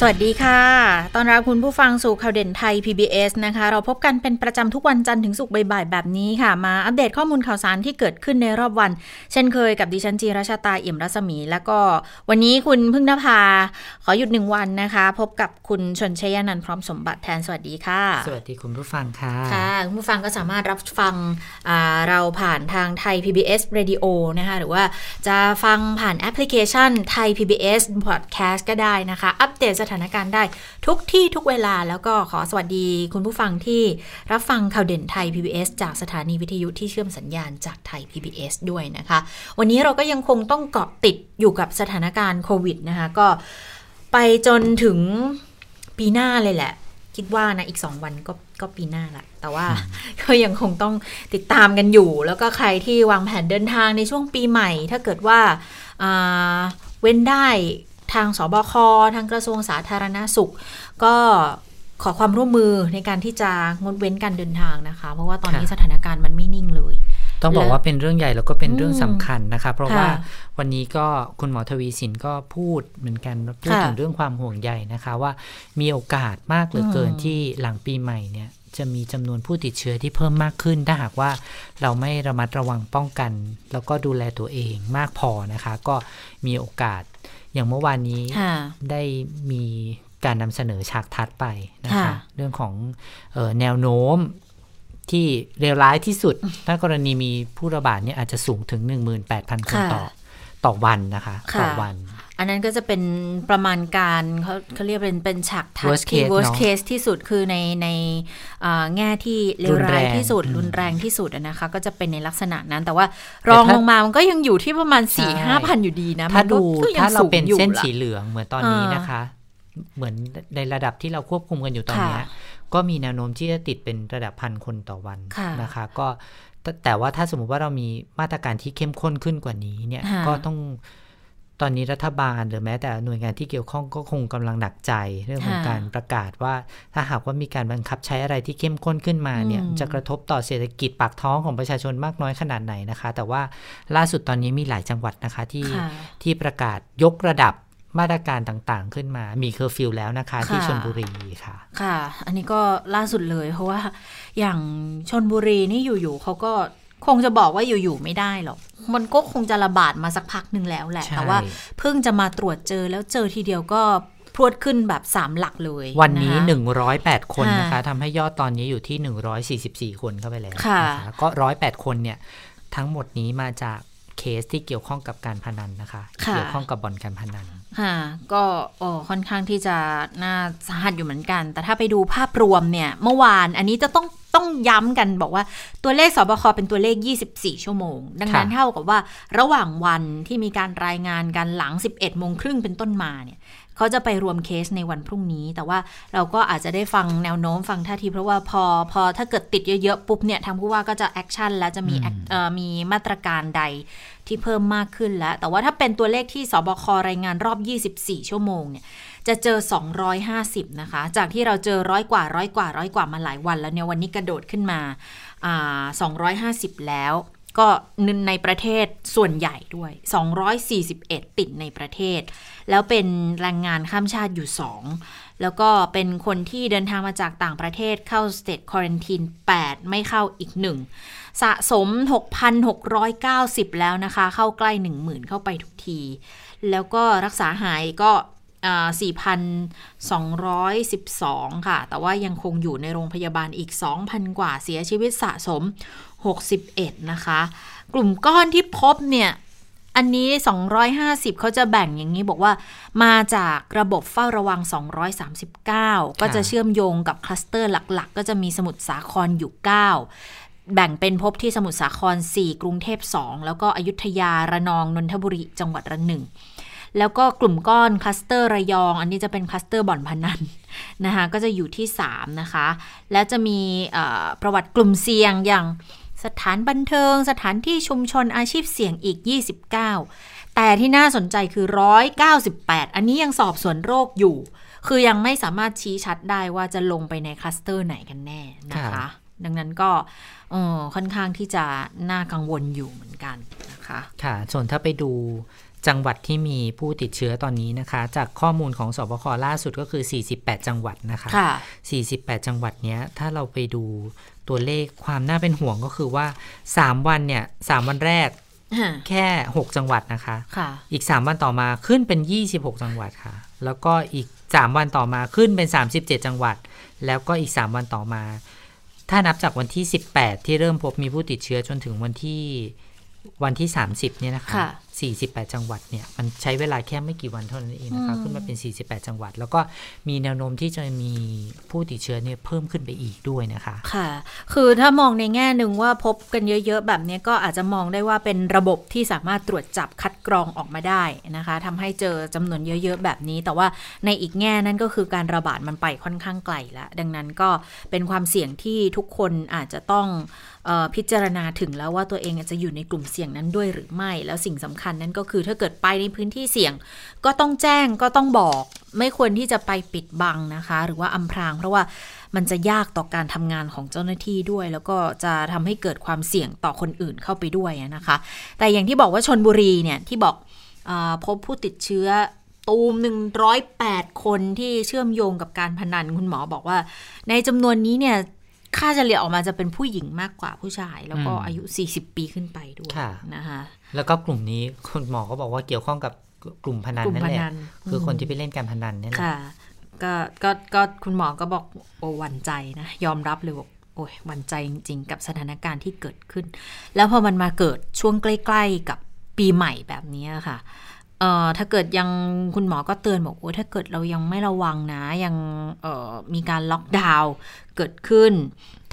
สวัสดีค่ะ ตอนรับคุณผู้ฟังสู่ข่าวเด่นไทย PBS นะคะ เราพบกันเป็นประจำทุกวันจันทร์ถึงศุกร์บ่ายๆแบบนี้ค่ะ มาอัปเดตข้อมูลข่าวสารที่เกิดขึ้นในรอบวัน เช่นเคยกับดิฉันจีราชาตาเอี่ยมรัศมี แล้วก็วันนี้คุณพึ่งนภา ขอหยุดหนึ่งวันนะคะ พบกับคุณชนชยานันท์พร้อมสมบัติแทนสวัสดีค่ะ สวัสดีคุณผู้ฟังค่ะ ค่ะคุณผู้ฟังก็สามารถรับฟังเราผ่านทางไทย PBS Radio นะคะ หรือว่าจะฟังผ่านแอปพลิเคชันไทย PBS Podcast ก็ได้นะคะ อัปเดตสถานานการณ์ได้ ทุกที่ทุกเวลาแล้วก็ขอสวัสดีคุณผู้ฟังที่รับฟังข่าวเด่นไทย PBS จากสถานีวิทยุที่เชื่อมสัญญาณจากไทย PBS ด้วยนะคะ วันนี้เราก็ยังคงต้องเกาะติดอยู่กับสถานการณ์โควิดนะคะก็ไปจนถึงปีหน้าเลยแหละ คิดว่านะอีก 2 วันก็ก็ปีหน้าละแต่ว่าก็ยังคงต้องติดตามกันอยู่ แล้วก็ใครที่วางแผนเดินทางในช่วงปีใหม่ ถ้าเกิดว่าเว้นได้ ทางสบค ทางกระทรวงสาธารณาสุข ก็ขอความร่วมมือในการที่จะงดเว้นการเดินทางนะคะ เพราะว่าตอนนี้สถานการณ์มันไม่นิ่งเลย ต้องบอกว่าเป็นเรื่องใหญ่แล้วก็เป็นเรื่องสำคัญนะคะ เพราะว่าวันนี้ก็คุณหมอทวีสินก็พูดเหมือนกันพูดถึงเรื่องความห่วงใยนะคะ ว่ามีโอกาสมากเหลือเกินที่หลังปีใหม่เนี่ยจะมีจำนวนผู้ติดเชื้อที่เพิ่มมากขึ้น ถ้าหากว่าเราไม่ระมัดระวังป้องกัน แล้วก็ดูแลตัวเองมากพอนะคะ ก็มีโอกาส อย่างเมื่อวานนี้ได้มีการนำเสนอฉากทัดไปนะคะเรื่องของออแนวโน้มที่เลวร้ายที่สุด ถ้ากรณีมีผู้ระบาดเนี่ยอาจจะสูงถึง 18,000 คนต่อต่อวันนะคะ ต่อวัน อันนั้นก็จะเป็นประมาณการเขาเขาเรียกเป็นเป็นฉากทัดที่ worst case ที่สุดคือในในแง่ที่เลวร้ายที่สุดรุนแรงที่สุดนะคะ ก็จะเป็นในลักษณะนั้น แต่ว่ารองลงมามันก็ยังอยู่ที่ประมาณ4ี่ห้าพันอยู่ดีนะถ้าดูถ้าเราเป็นเส้นสีเหลืองเหมือนตอนนี้นะคะ เหมือนในระดับที่เราควบคุมกันอยู่ตอนนี้ก็มีแนวโน้มที่จะติดเป็นระดับพันคนต่อวันนะคะ ก็แต่ว่าถ้าสมมติว่าเรามีมาตรการที่เข้มข้นขึ้นกว่านี้เนี่ยก็ต้อง ตอนนี้รัฐบาลหรือแม้แต่หน่วยงานที่เกี่ยวข้องก็คงกำลังหนักใจเรื่องของการประกาศว่า ถ้าหากว่ามีการบังคับใช้อะไรที่เข้มข้นขึ้นมาเนี่ยจะกระทบต่อเศรษฐกิจปากท้องของประชาชนมากน้อยขนาดไหนนะคะ แต่ว่าล่าสุดตอนนี้มีหลายจังหวัดนะคะที่ที่ประกาศยกระดับมาตรการต่างๆ ขึ้นมา มีเคอร์ฟิวแล้วนะคะที่ชลบุรีค่ะ ค่ะ อันนี้ก็ล่าสุดเลย เพราะว่าอย่างชลบุรีนี่อยู่ๆเขาก็ คงจะบอกว่าอยู่ๆไม่ได้หรอก มันก็คงจะระบาดมาสักพักหนึ่งแล้วแหละ แต่ว่าเพิ่งจะมาตรวจเจอแล้วเจอทีเดียวก็พรวดขึ้นแบบสามหลักเลย วันนี้ 108 คนนะคะทำให้ยอดตอนนี้อยู่ที่ 144 คนเข้าไปแล้วนะคะก็ 108 คนเนี่ย ทั้งหมดนี้มาจากเคสที่เกี่ยวข้องกับการพนันนะคะ เกี่ยวข้องกับบ่อนการพนันค่ะก็โอ้ค่อนข้างที่จะน่าสาหัสอยู่เหมือนกัน แต่ถ้าไปดูภาพรวมเนี่ย เมื่อวานอันนี้จะต้อง ต้องย้ำกันบอกว่าตัวเลขสบคเป็นตัวเลข 24 ชั่วโมง ดังนั้นเท่ากับว่าระหว่างวันที่มีการรายงานกันหลัง 11โมงครึ่งเป็นต้นมาเนี่ยเขาจะไปรวมเคสในวันพรุ่งนี้ แต่ว่าเราก็อาจจะได้ฟังแนวโน้มฟังท่าทีเพราะว่าพอพอถ้าเกิดติดเยอะๆ ปุ๊บเนี่ยทางผู้ว่าก็จะแอคชั่นแล้วจะมีมีมาตรการใดที่เพิ่มมากขึ้นแล้ว แต่ว่าถ้าเป็นตัวเลขที่สบครายงานรอบ 24 ชั่วโมงเนี่ย จะเจอ 250 นะคะ จากที่เราเจอร้อยกว่าร้อยกว่าร้อยกว่ามาหลายวันแล้วเนี่ยวันนี้กระโดดขึ้นมาอ่า250 แล้วก็ในประเทศส่วนใหญ่ด้วย 241 ติดในประเทศ แล้วเป็นแรงงานข้ามชาติอยู่ 2 แล้วก็เป็นคนที่เดินทางมาจากต่างประเทศเข้าสเตทควอนติน8 ไม่เข้าอีก 1 สะสม 6,690 แล้วนะคะ เข้าใกล้ 10,000 เข้าไปทุกที แล้วก็รักษาหายก็ 4,212 ค่ะ แต่ว่ายังคงอยู่ในโรงพยาบาลอีก 2,000 กว่าเสียชีวิตสะสม 61 นะคะ กลุ่มก้อนที่พบเนี่ย อันนี้ 250 เขาจะแบ่งอย่างนี้บอกว่ามาจากระบบเฝ้าระวัง 239 ก็จะเชื่อมโยงกับคลัสเตอร์หลักๆ ก็จะมีสมุทรสาครอยู่ 9แบ่งเป็นพบที่สมุทรสาคร 4 กรุงเทพ 2 แล้วก็อยุธยา ระนอง นนทบุรี จังหวัดละหนึ่ง แล้วก็กลุ่มก้อนคลัสเตอร์ระยอง อันนี้จะเป็นคลัสเตอร์บ่อนพนันนะคะก็จะอยู่ที่ 3 นะคะ และจะมีประวัติกลุ่มเสี่ยงอย่างสถานบันเทิง สถานที่ชุมชนอาชีพเสี่ยงอีก 29 แต่ที่น่าสนใจคือ 198 อันนี้ยังสอบสวนโรคอยู่ คือยังไม่สามารถชี้ชัดได้ว่าจะลงไปในคลัสเตอร์ไหนกันแน่นะคะ ดังนั้นก็ค่อนข้างที่จะน่ากังวลอยู่เหมือนกันนะคะ ค่ะ ส่วนถ้าไปดู จังหวัดที่มีผู้ติดเชื้อตอนนี้นะคะ จากข้อมูลของสบคล่าสุดก็คือ 48 จังหวัดนะคะค่ะ48 จังหวัดเนี้ยถ้าเราไปดูตัวเลขความน่าเป็นห่วงก็คือว่า 3 วันเนี่ย3วันแรกแค่ 6 จังหวัดนะคะค่ะอีก 3 วันต่อมาขึ้นเป็น 26 จังหวัดค่ะ แล้วก็อีก 3 วันต่อมาขึ้นเป็น 37 จังหวัด แล้วก็อีก 3 วันต่อมา ถ้านับจากวันที่ 18 ที่เริ่มพบมีผู้ติดเชื้อจนถึงวันที่วันที่ 30เนี่ยนะคะคะ 48 จังหวัดเนี่ยมันใช้เวลาแค่ไม่กี่วันเท่านั้นเองนะคะขึ้นมาเป็น 48 จังหวัด แล้วก็มีแนวโน้มที่จะมีผู้ติดเชื้อเนี่ยเพิ่มขึ้นไปอีกด้วยนะคะ ค่ะ คือถ้ามองในแง่หนึ่งว่าพบกันเยอะ ๆ แบบนี้ก็อาจจะมองได้ว่าเป็นระบบที่สามารถตรวจจับคัดกรองออกมาได้นะคะทำให้เจอจำนวนเยอะๆแบบนี้ แต่ว่าในอีกแง่นั้นก็คือการระบาดมันไปค่อนข้างไกลแล้วดังนั้นก็เป็นความเสี่ยงที่ทุกคนอาจจะต้อง พิจารณาถึงแล้วว่าตัวเองจะอยู่ในกลุ่มเสี่ยงนั้นด้วยหรือไม่ แล้วสิ่งสำคัญนั้นก็คือถ้าเกิดไปในพื้นที่เสี่ยง ก็ต้องแจ้งก็ต้องบอก ไม่ควรที่จะไปปิดบังนะคะ หรือว่าอำพราง เพราะว่ามันจะยากต่อการทำงานของเจ้าหน้าที่ด้วย แล้วก็จะทำให้เกิดความเสี่ยงต่อคนอื่นเข้าไปด้วยนะคะ แต่อย่างที่บอกว่าชนบุรีเนี่ยที่บอกอพบผู้ติดเชื้อตูม 108 คนที่เชื่อมโยงกับการพนันคุณหมอบอกว่า ในจำนวนนี้เนี่ย ค่าเฉลี่ยออกมาจะเป็นผู้หญิงมากกว่าผู้ชาย แล้วก็อายุ 40 ปีขึ้นไปด้วยนะคะแล้วก็กลุ่มนี้คุณหมอก็บอกว่าเกี่ยวข้องกับกลุ่มพนันนั่นแหละคือคนที่ไปเล่นการพนันนี่แหละก็ก็ก็คุณหมอก็บอกโอ้หวั่นใจนะยอมรับเลยบอกโอ้ยหวั่นใจจริง ๆ กับสถานการณ์ที่เกิดขึ้น แล้วพอมันมาเกิดช่วงใกล้ ๆ กับปีใหม่แบบนี้ค่ะ เอ่อถ้าเกิดยังคุณหมอก็เตือนบอกโอ้ถ้าเกิดเรายังไม่ระวังนะ ยังเอ่อมีการล็อกดาวน์เกิดขึ้น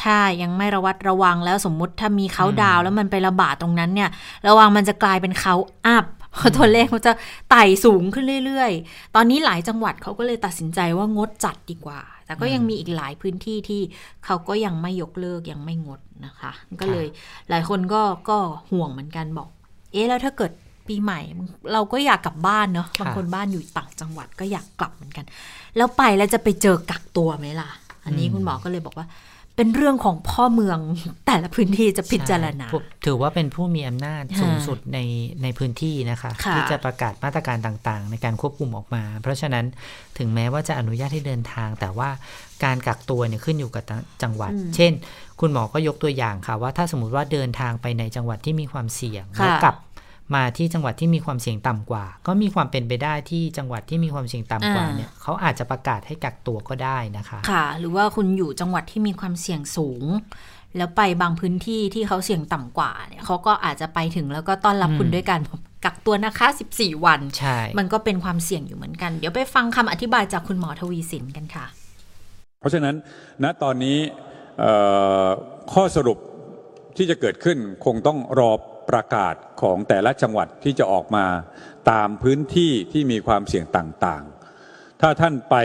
ถ้ายังไม่ระวัดระวังแล้วสมมุติถ้ามีเขาดาวแล้วมันไประบาดตรงนั้นเนี่ย ระวังมันจะกลายเป็นเขาอัพเพราะตัวเลขมันจะไต่สูงขึ้นเรื่อยๆ ตอนนี้หลายจังหวัดเขาก็เลยตัดสินใจว่างดจัดดีกว่า แต่ก็ยังมีอีกหลายพื้นที่ที่เขาก็ยังไม่ยกเลิกยังไม่งดนะคะ ก็เลยหลายคนก็ก็ห่วงเหมือนกันบอก เอ๊ะแล้วถ้าเกิด ปีใหม่ เราก็อยากกลับบ้านเนาะบางคนบ้านอยู่ต่างจังหวัดก็อยากกลับเหมือนกัน แล้วไปแล้วจะไปเจอกักตัวไหมล่ะ อันนี้คุณหมอก็เลยบอกว่า เป็นเรื่องของพ่อเมืองแต่ละพื้นที่จะพิจารณา ถือว่าเป็นผู้มีอำนาจสูงสุดในในพื้นที่นะคะที่จะประกาศมาตรการต่างๆ ในการควบคุมออกมา เพราะฉะนั้นถึงแม้ว่าจะอนุญาตให้เดินทาง แต่ว่าการกักตัวเนี่ยขึ้นอยู่กับจังหวัด เช่น คุณหมอก็ยกตัวอย่างค่ะว่าถ้าสมมติว่าเดินทางไปในจังหวัดที่มีความเสี่ยงแล้วกลับ มาที่จังหวัดที่มีความเสี่ยงต่ำกว่า ก็มีความเป็นไปได้ที่จังหวัดที่มีความเสี่ยงต่ำกว่าเนี่ยเขาอาจจะประกาศให้กักตัวก็ได้นะคะ ค่ะ หรือว่าคุณอยู่จังหวัดที่มีความเสี่ยงสูง แล้วไปบางพื้นที่ที่เขาเสี่ยงต่ำกว่าเนี่ยเขาก็อาจจะไปถึงแล้วก็ต้อนรับคุณด้วยการกักตัวนะคะ 14 วัน ใช่ มันก็เป็นความเสี่ยงอยู่เหมือนกัน เดี๋ยวไปฟังคำอธิบายจากคุณหมอทวีสินกันค่ะ เพราะฉะนั้นณตอนนี้ข้อสรุปที่จะเกิดขึ้นคงต้องรอ ประกาศของแต่ละจังหวัดที่จะออกมาตามพื้นที่ที่มีความเสี่ยงต่างๆ ถ้าท่านไป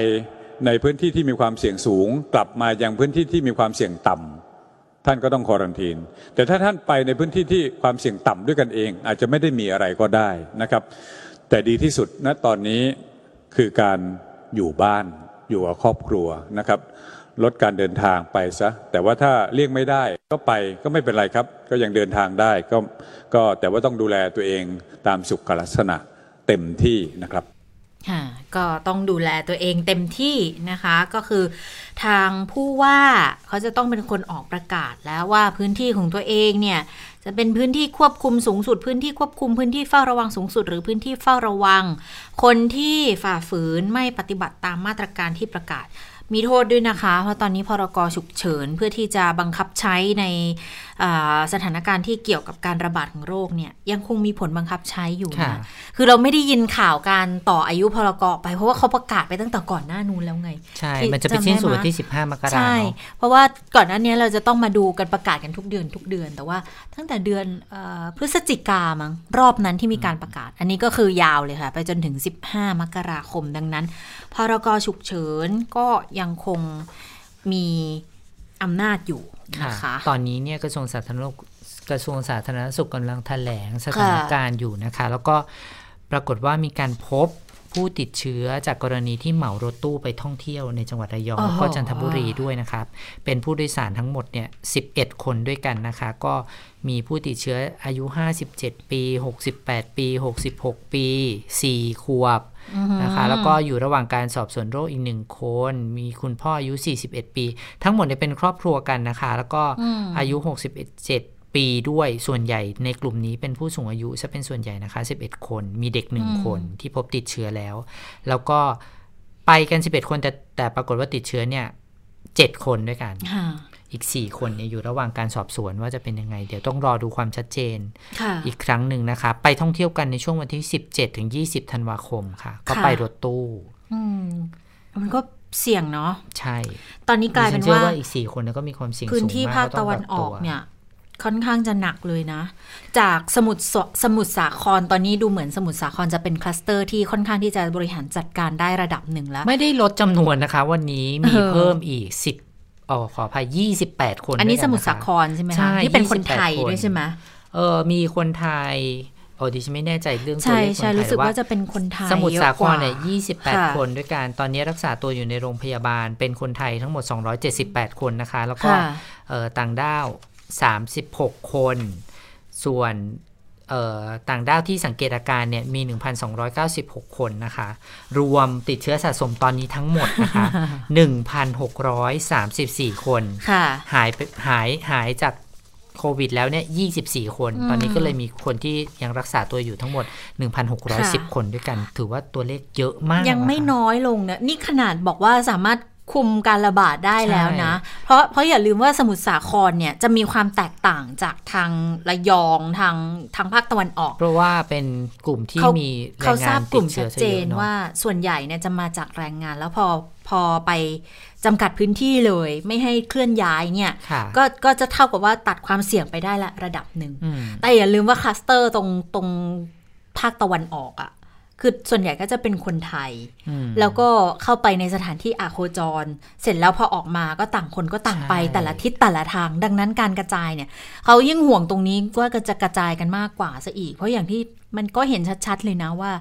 ในพื้นที่ที่มีความเสี่ยงสูง กลับมายังพื้นที่ที่มีความเสี่ยงต่ำท่านก็ต้องควอรันทีน แต่ถ้าท่านไปในพื้นที่ที่ความเสี่ยงต่ำด้วยกันเอง อาจจะไม่ได้มีอะไรก็ได้นะครับ แต่ดีที่สุดณตอนนี้คือการอยู่บ้านอยู่กับครอบครัวนะครับ ลดการเดินทางไปซะแต่ว่าถ้าเลี่ยงไม่ได้ก็ไปก็ไม่เป็นไรครับ ก็ยังเดินทางได้ก็ก็แต่ว่าต้องดูแลตัวเองตามสุขลักษณะเต็มที่นะครับค่ะก็ต้องดูแลตัวเองเต็มที่นะคะ ก็คือทางผู้ว่าเขาจะต้องเป็นคนออกประกาศแล้วว่าพื้นที่ของตัวเองเนี่ยจะเป็นพื้นที่ควบคุมสูงสุด พื้นที่ควบคุมพื้นที่เฝ้าระวังสูงสุด หรือพื้นที่เฝ้าระวัง คนที่ฝ่าฝืนไม่ปฏิบัติตามมาตรการที่ประกาศ มีโทษด้วยนะคะ เพราะตอนนี้พรกฉุกเฉินเพื่อที่จะบังคับใช้ใน สถานการณ์ที่เกี่ยวกับการระบาดของโรคเนี่ยยังคงมีผลบังคับใช้อยู่นะคือเราไม่ได้ยินข่าวการต่ออายุพรกไป เพราะว่าเขาประกาศไปตั้งแต่ก่อนหน้านู้นแล้วไง ใช่ มันจะเป็นสิ้นสุดที่ 15 มกราคมใช่ เพราะว่าก่อนหน้านี้เราจะต้องมาดูกันประกาศกันทุกเดือนทุกเดือน แต่ว่าตั้งแต่เดือนพฤศจิกามั้งรอบนั้นที่มีการประกาศ อันนี้ก็คือยาวเลยค่ะ ไปจนถึง 15 มกราคมดังนั้น พรกฉุกเฉินก็ยังคงมีอำนาจอยู่ นะคะตอนนี้เนี่ยกระทรวงสาธารณสุขกระทรวงสาธารณสุขกำลังแถลงสถานการณ์อยู่นะคะ แล้วก็ปรากฏว่ามีการพบ ผู้ติดเชื้อจากกรณีที่เหมารถตู้ไปท่องเที่ยวในจังหวัดระยองแล้วก็จันทบุรีด้วยนะครับ เป็นผู้โดยสารทั้งหมดเนี่ย11 คนด้วยกันนะคะ ก็มีผู้ติดเชื้ออายุ 57 ปี 68 ปี 66 ปี 4 ขวบนะคะแล้วก็อยู่ระหว่างการสอบสวนโรคอีกหนึ่งคน มีคุณพ่ออายุ 41 ปี ทั้งหมดเนี่ยเป็นครอบครัวกันนะคะ แล้วก็อายุ 61 ปีด้วยส่วนใหญ่ในกลุ่มนี้เป็นผู้สูงอายุจะเป็นส่วนใหญ่นะคะ 11 คนมีเด็กหนึ่งคนที่พบติดเชื้อแล้ว แล้วก็ไปกัน 11 คนแต่แต่ปรากฏว่าติดเชื้อเนี่ย 7 คนด้วยกันอีก 4 คนเนี่ยอยู่ระหว่างการสอบสวนว่าจะเป็นยังไง เดี๋ยวต้องรอดูความชัดเจน อีกครั้งหนึ่งนะคะ ไปท่องเที่ยวกันในช่วงวันที่ 17ถึง20 ธันวาคมค่ะ ก็ไปรถตู้มันก็เสี่ยงเนาะใช่ ตอนนี้กลายเป็นว่าอีกสี่คนก็มีความเสี่ยงพื้นที่ภาคตะวันออกเนี่ย ค่อนข้างจะหนักเลยนะ จากสมุทรสมุทรสาครตอนนี้ดูเหมือนสมุทรสาครจะเป็นคลัสเตอร์ที่ค่อนข้างที่จะบริหารจัดการได้ระดับหนึ่งแล้ว ไม่ได้ลดจำนวนนะคะ วันนี้มีเพิ่มอีกสิบอ๋อขออภัยยี่สิบแปดคน อันนี้สมุทรสาครใช่ไหมคะที่เป็นคนไทยด้วยใช่ไหมเออมีคนไทยโอ้ดิฉันไม่แน่ใจเรื่องตัวเลขคนไทยรู้สึกว่าจะเป็นคนไทย สมุทรสาครเนี่ยยี่สิบแปดคนด้วยกัน ตอนนี้รักษาตัวอยู่ในโรงพยาบาล เป็นคนไทยทั้งหมด278คนนะคะ แล้วก็ต่างด้าว 36 คน ส่วนต่างด้าวที่สังเกตอาการเนี่ยมี 1,296 คนนะคะ รวมติดเชื้อสะสมตอนนี้ทั้งหมดนะคะ 1,634 คนหายหายหายจากโควิดแล้วเนี่ย 24 คน ตอนนี้ก็เลยมีคนที่ยังรักษาตัวอยู่ทั้งหมด 1,610 คนด้วยกัน ถือว่าตัวเลขเยอะมาก ยังไม่น้อยลงเนี่ยนี่ขนาดบอกว่าสามารถ คุมการระบาดได้แล้วนะ เพราะเพราะอย่าลืมว่าสมุทรสาครเนี่ยจะมีความแตกต่างจากทางระยองทางทางภาคตะวันออก เพราะว่าเป็นกลุ่มที่มีแรงงานติดเชื้อชัดเจนว่าส่วนใหญ่เนี่ยจะมาจากแรงงานแล้วพอพอไปจำกัดพื้นที่เลย ไม่ให้เคลื่อนย้ายเนี่ยก็ก็จะเท่ากับว่าตัดความเสี่ยงไปได้ละระดับหนึ่งแต่อย่าลืมว่าคลัสเตอร์ตรงตรงภาคตะวันออกอะ่ะ คือส่วนใหญ่ก็จะเป็นคนไทย แล้วก็เข้าไปในสถานที่อาโคจร เสร็จแล้วพอออกมาก็ต่างคนก็ต่างไปแต่ละทิศแต่ละทาง ดังนั้นการกระจายเนี่ยเขายิ่งห่วงตรงนี้ว่าจะกระจายกันมากกว่าซะอีก เพราะอย่างที่มันก็เห็นชัดๆเลยนะว่า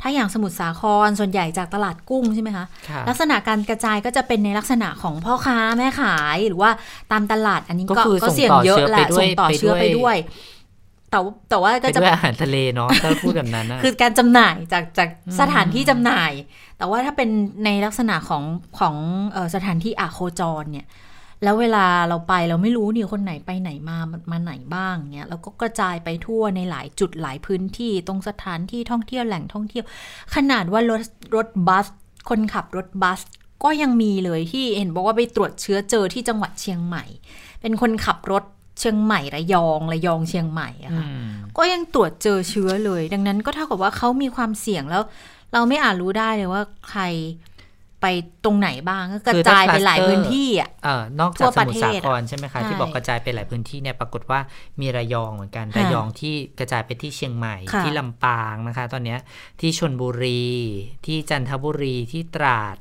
ถ้าอย่างสมุทรสาครส่วนใหญ่จากตลาดกุ้งใช่ไหมคะลักษณะการกระจายก็จะเป็นในลักษณะของพ่อค้าแม่ขายหรือว่าตามตลาดอันนี้ก็เสี่ยงเยอะแหละส่งต่อเชื้อไปด้วย แต่แต่ว่าก็จะเป็นอาหารทะเลเนาะถ้าพูดแบบนั้นนะคือการจำหน่ายจากจากสถานที่จำหน่าย แต่ว่าถ้าเป็นในลักษณะของของสถานที่อาโคจรเนี่ย แล้วเวลาเราไปเราไม่รู้นี่คนไหนไปไหนมามาไหนบ้างเนี่ยแล้วก็กระจายไปทั่วในหลายจุดหลายพื้นที่ ตรงสถานที่ท่องเที่ยวแหล่งท่องเที่ยว ขนาดว่ารถรถบัส คนขับรถบัสก็ยังมีเลยที่เห็นบอกว่าไปตรวจเชื้อเจอที่จังหวัดเชียงใหม่ เป็นคนขับรถ เชียงใหม่ระยองระยองเชียงใหม่อะค่ะก็ยังตรวจเจอเชื้อเลย ดังนั้นก็เท่ากับว่าเขามีความเสี่ยงแล้ว เราไม่อาจรู้ได้เลยว่าใครไปตรงไหนบ้างก็กระจายไปหลายพื้นที่อะนอกจากสมุทรสาครใช่ไหมคะที่บอกกระจายไปหลายพื้นที่เนี่ยปรากฏว่ามีระยองเหมือนกันระยองที่กระจายไปที่เชียงใหม่ที่ลำปางนะคะ ตอนนี้ที่ชลบุรีที่จันทบุรีที่ตราด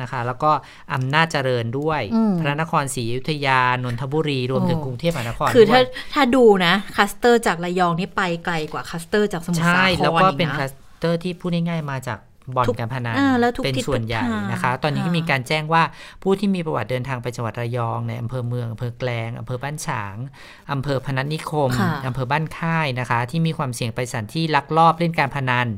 นะคะ แล้วก็อำนาจเจริญด้วย พระนครศรีอยุธยานนทบุรีรวมถึงกรุงเทพมหานครคือถ้าถ้าดูนะคลัสเตอร์จากระยองนี่ไปไกลกว่าคลัสเตอร์จากสมุทรสาครใช่แล้วก็เป็นคลัสเตอร์ที่พูดง่ายๆมาจาก บ่อนการพนันเป็นส่วนใหญ่นะคะ ตอนนี้ก็มีการแจ้งว่าผู้ที่มีประวัติเดินทางไปจังหวัดระยองในอำเภอเมืองอำเภอแกลงอำเภอบ้านฉางอำเภอพนัสนิคมอำเภอบ้านค่ายนะคะ ที่มีความเสี่ยงไปสถานที่ลักลอบเล่นการพนัน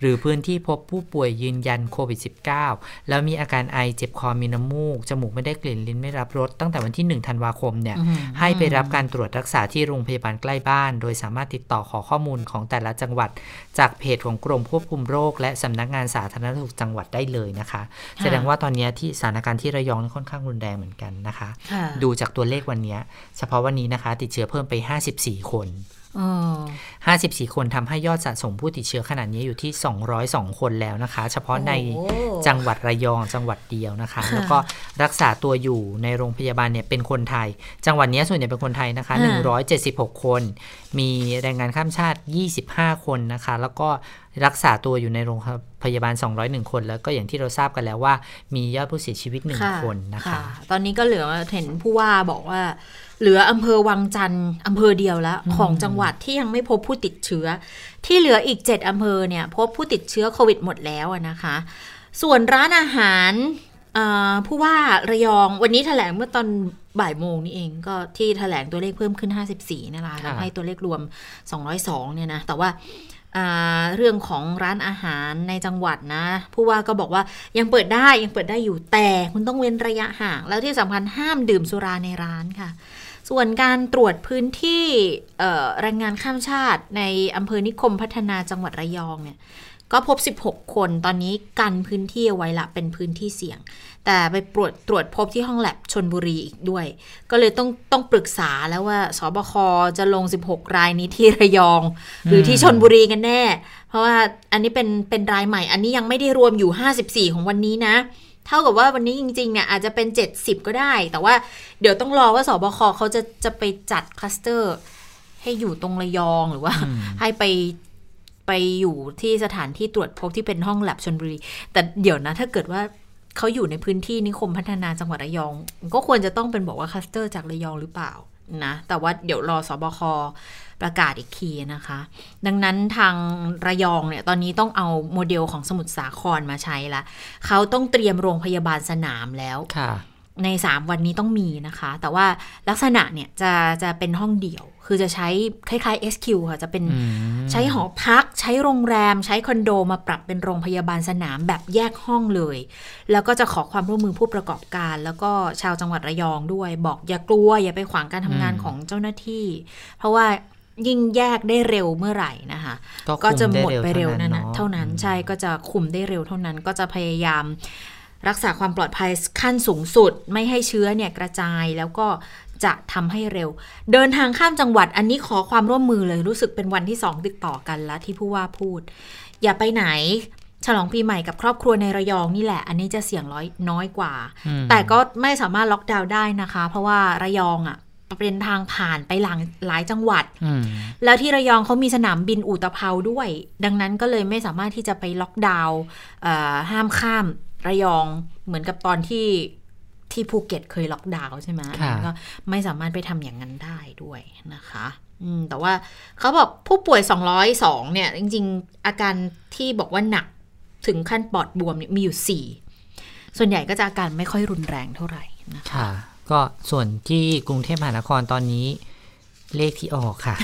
หรือพื้นที่พบผู้ป่วยยืนยันโควิด -19 แล้วมีอาการไอเจ็บคอมีน้ำมูก จมูกไม่ได้กลิ่นลิ้นไม่รับรสตั้งแต่วันที่ 1 ธันวาคมเนี่ยให้ไปรับการตรวจรักษาที่โรงพยาบาลใกล้บ้าน โดยสามารถติดต่อขอข้อมูลของแต่ละจังหวัด จากเพจของกรมควบคุมโรค และสำนักงานสาธารณสุขจังหวัดได้เลยนะคะ แสดงว่าตอนนี้ที่สถานการณ์ที่ระยองค่อนข้างรุนแรงเหมือนกันนะคะ ดูจากตัวเลขวันนี้ เฉพาะวันนี้นะคะ ติดเชื้อเพิ่มไป 54 คน 54 คนทำให้ยอดสะสมผู้ติดเชื้อขนาดนี้อยู่ที่ 202 คนแล้วนะคะ เฉพาะในจังหวัดระยองจังหวัดเดียวนะคะ แล้วก็รักษาตัวอยู่ในโรงพยาบาลเนี่ยเป็นคนไทย จังหวัดนี้ส่วนใหญ่เป็นคนไทยนะคะ 176 คน มีแรงงานข้ามชาติ 25 คนนะคะ แล้วก็รักษาตัวอยู่ในโรงพยาบาล 201 คน แล้วก็อย่างที่เราทราบกันแล้วว่า มียอดผู้เสียชีวิต1คนนะคะ ตอนนี้ก็เหลือเห็นผู้ว่าบอกว่า เหลืออำเภอวังจันทร์อำเภอเดียวแล้วของจังหวัดที่ยังไม่พบผู้ติดเชื้อ ที่เหลืออีก 7อำเภอเนี่ยพบผู้ติดเชื้อโควิดหมดแล้วนะคะ ส่วนร้านอาหารผู้ว่าระยองวันนี้ถแถลงเมื่อตอนบ่ายโมงนี่เองก็ที่ถแถลงตัวเลขเพิ่มขึ้น 54นะคะทำให้ตัวเลขรวม 202เนี่ยนะแต่ว่าเรื่องของร้านอาหารในจังหวัดนะ ผู้ว่าก็บอกว่ายังเปิดได้ยังเปิดได้อยู่แต่คุณต้องเว้นระยะห่าง แล้วที่สำคัญห้ามดื่มสุราในร้านค่ะ ส่วนการตรวจพื้นที่แรงงานข้ามชาติในอำเภอนิคมพัฒนาจังหวัดระยองเนี่ยก็พบ 16 คน ตอนนี้กันพื้นที่ไว้ละเป็นพื้นที่เสี่ยง แต่ไปตรวจตรวจพบที่ห้องแลบชนบุรีอีกด้วย ก็เลยต้องต้องปรึกษาแล้วว่าสบคจะลง 16 รายนี้ที่ระยอง หรือที่ชนบุรีกันแน่ เพราะว่าอันนี้เป็นเป็นรายใหม่ อันนี้ยังไม่ได้รวมอยู่ 54 ของวันนี้นะ เท่ากับว่าวันนี้จริงๆเนี่ยอาจจะเป็น 70 ก็ได้ แต่ว่าเดี๋ยวต้องรอว่าสบคเขาจะจะไปจัดคลัสเตอร์ ให้อยู่ตรงระยองหรือว่า ให้ไปไปอยู่ที่สถานที่ตรวจพบที่เป็นห้องแลบชนบุรี แต่เดี๋ยวนะ ถ้าเกิดว่าเขาอยู่ในพื้นที่นิคมพัฒนาจังหวัดระยอง ก็ควรจะต้องเป็นบอกว่าคัสเตอร์จากระยองหรือเปล่านะ แต่ว่าเดี๋ยวรอสบค ประกาศอีกทีนะคะ ดังนั้นทางระยองเนี่ยตอนนี้ต้องเอาโมเดลของสมุทรสาครมาใช้ละเขาต้องเตรียมโรงพยาบาลสนามแล้วใน 3 วันนี้ต้องมีนะคะ แต่ว่าลักษณะเนี่ยจะจะเป็นห้องเดี่ยว คือจะใช้คล้ายๆ SQ ค่ะ จะเป็นใช้หอพัก ใช้โรงแรม ใช้คอนโดมาปรับเป็นโรงพยาบาลสนามแบบแยกห้องเลย แล้วก็จะขอความร่วมมือผู้ประกอบการ แล้วก็ชาวจังหวัดระยองด้วย บอกอย่ากลัวอย่าไปขวางการทำงานของเจ้าหน้าที่ เพราะว่า ยิ่งแยกได้เร็วเมื่อไหร่นะคะ ก็จะหมดไปเร็วนั่นเท่านั้นใช่ก็จะคุมได้เร็วเท่านั้นก็จะพยายามรักษาความปลอดภัยขั้นสูงสุด ไม่ให้เชื้อเนี่ยกระจายแล้วก็จะทำให้เร็ว เดินทางข้ามจังหวัดอันนี้ขอความร่วมมือเลยรู้สึกเป็นวันที่สองติดต่อกันแล้วที่ผู้ว่าพูด อย่าไปไหนฉลองปีใหม่กับครอบครัวในระยองนี่แหละ อันนี้จะเสี่ยงร้อยน้อยกว่า แต่ก็ไม่สามารถล็อกดาวน์ได้นะคะ เพราะว่าระยองอะ่ะ เป็นทางผ่านไปหลังหลายจังหวัด แล้วที่ระยองเขามีสนามบินอุตภเปาด้วย ดังนั้นก็เลยไม่สามารถที่จะไปล็อกดาวน์ห้ามข้ามระยองเหมือนกับตอนที่ที่ภูเก็ตเคยล็อกดาวน์ใช่ไหมก็ไม่สามารถไปทำอย่างนั้นได้ด้วยนะคะอืมแต่ว่าเขาบอกผู้ป่วย 202 เนี่ย จริง ๆ อาการที่บอกว่าหนักถึงขั้นปอดบวมมีอยู่ 4 ส่วนใหญ่ก็จะอาการไม่ค่อยรุนแรงเท่าไหร่นะคะ ก็ส่วนที่กรุงเทพมหานครตอนนี้ เลขที่ออกค่ะ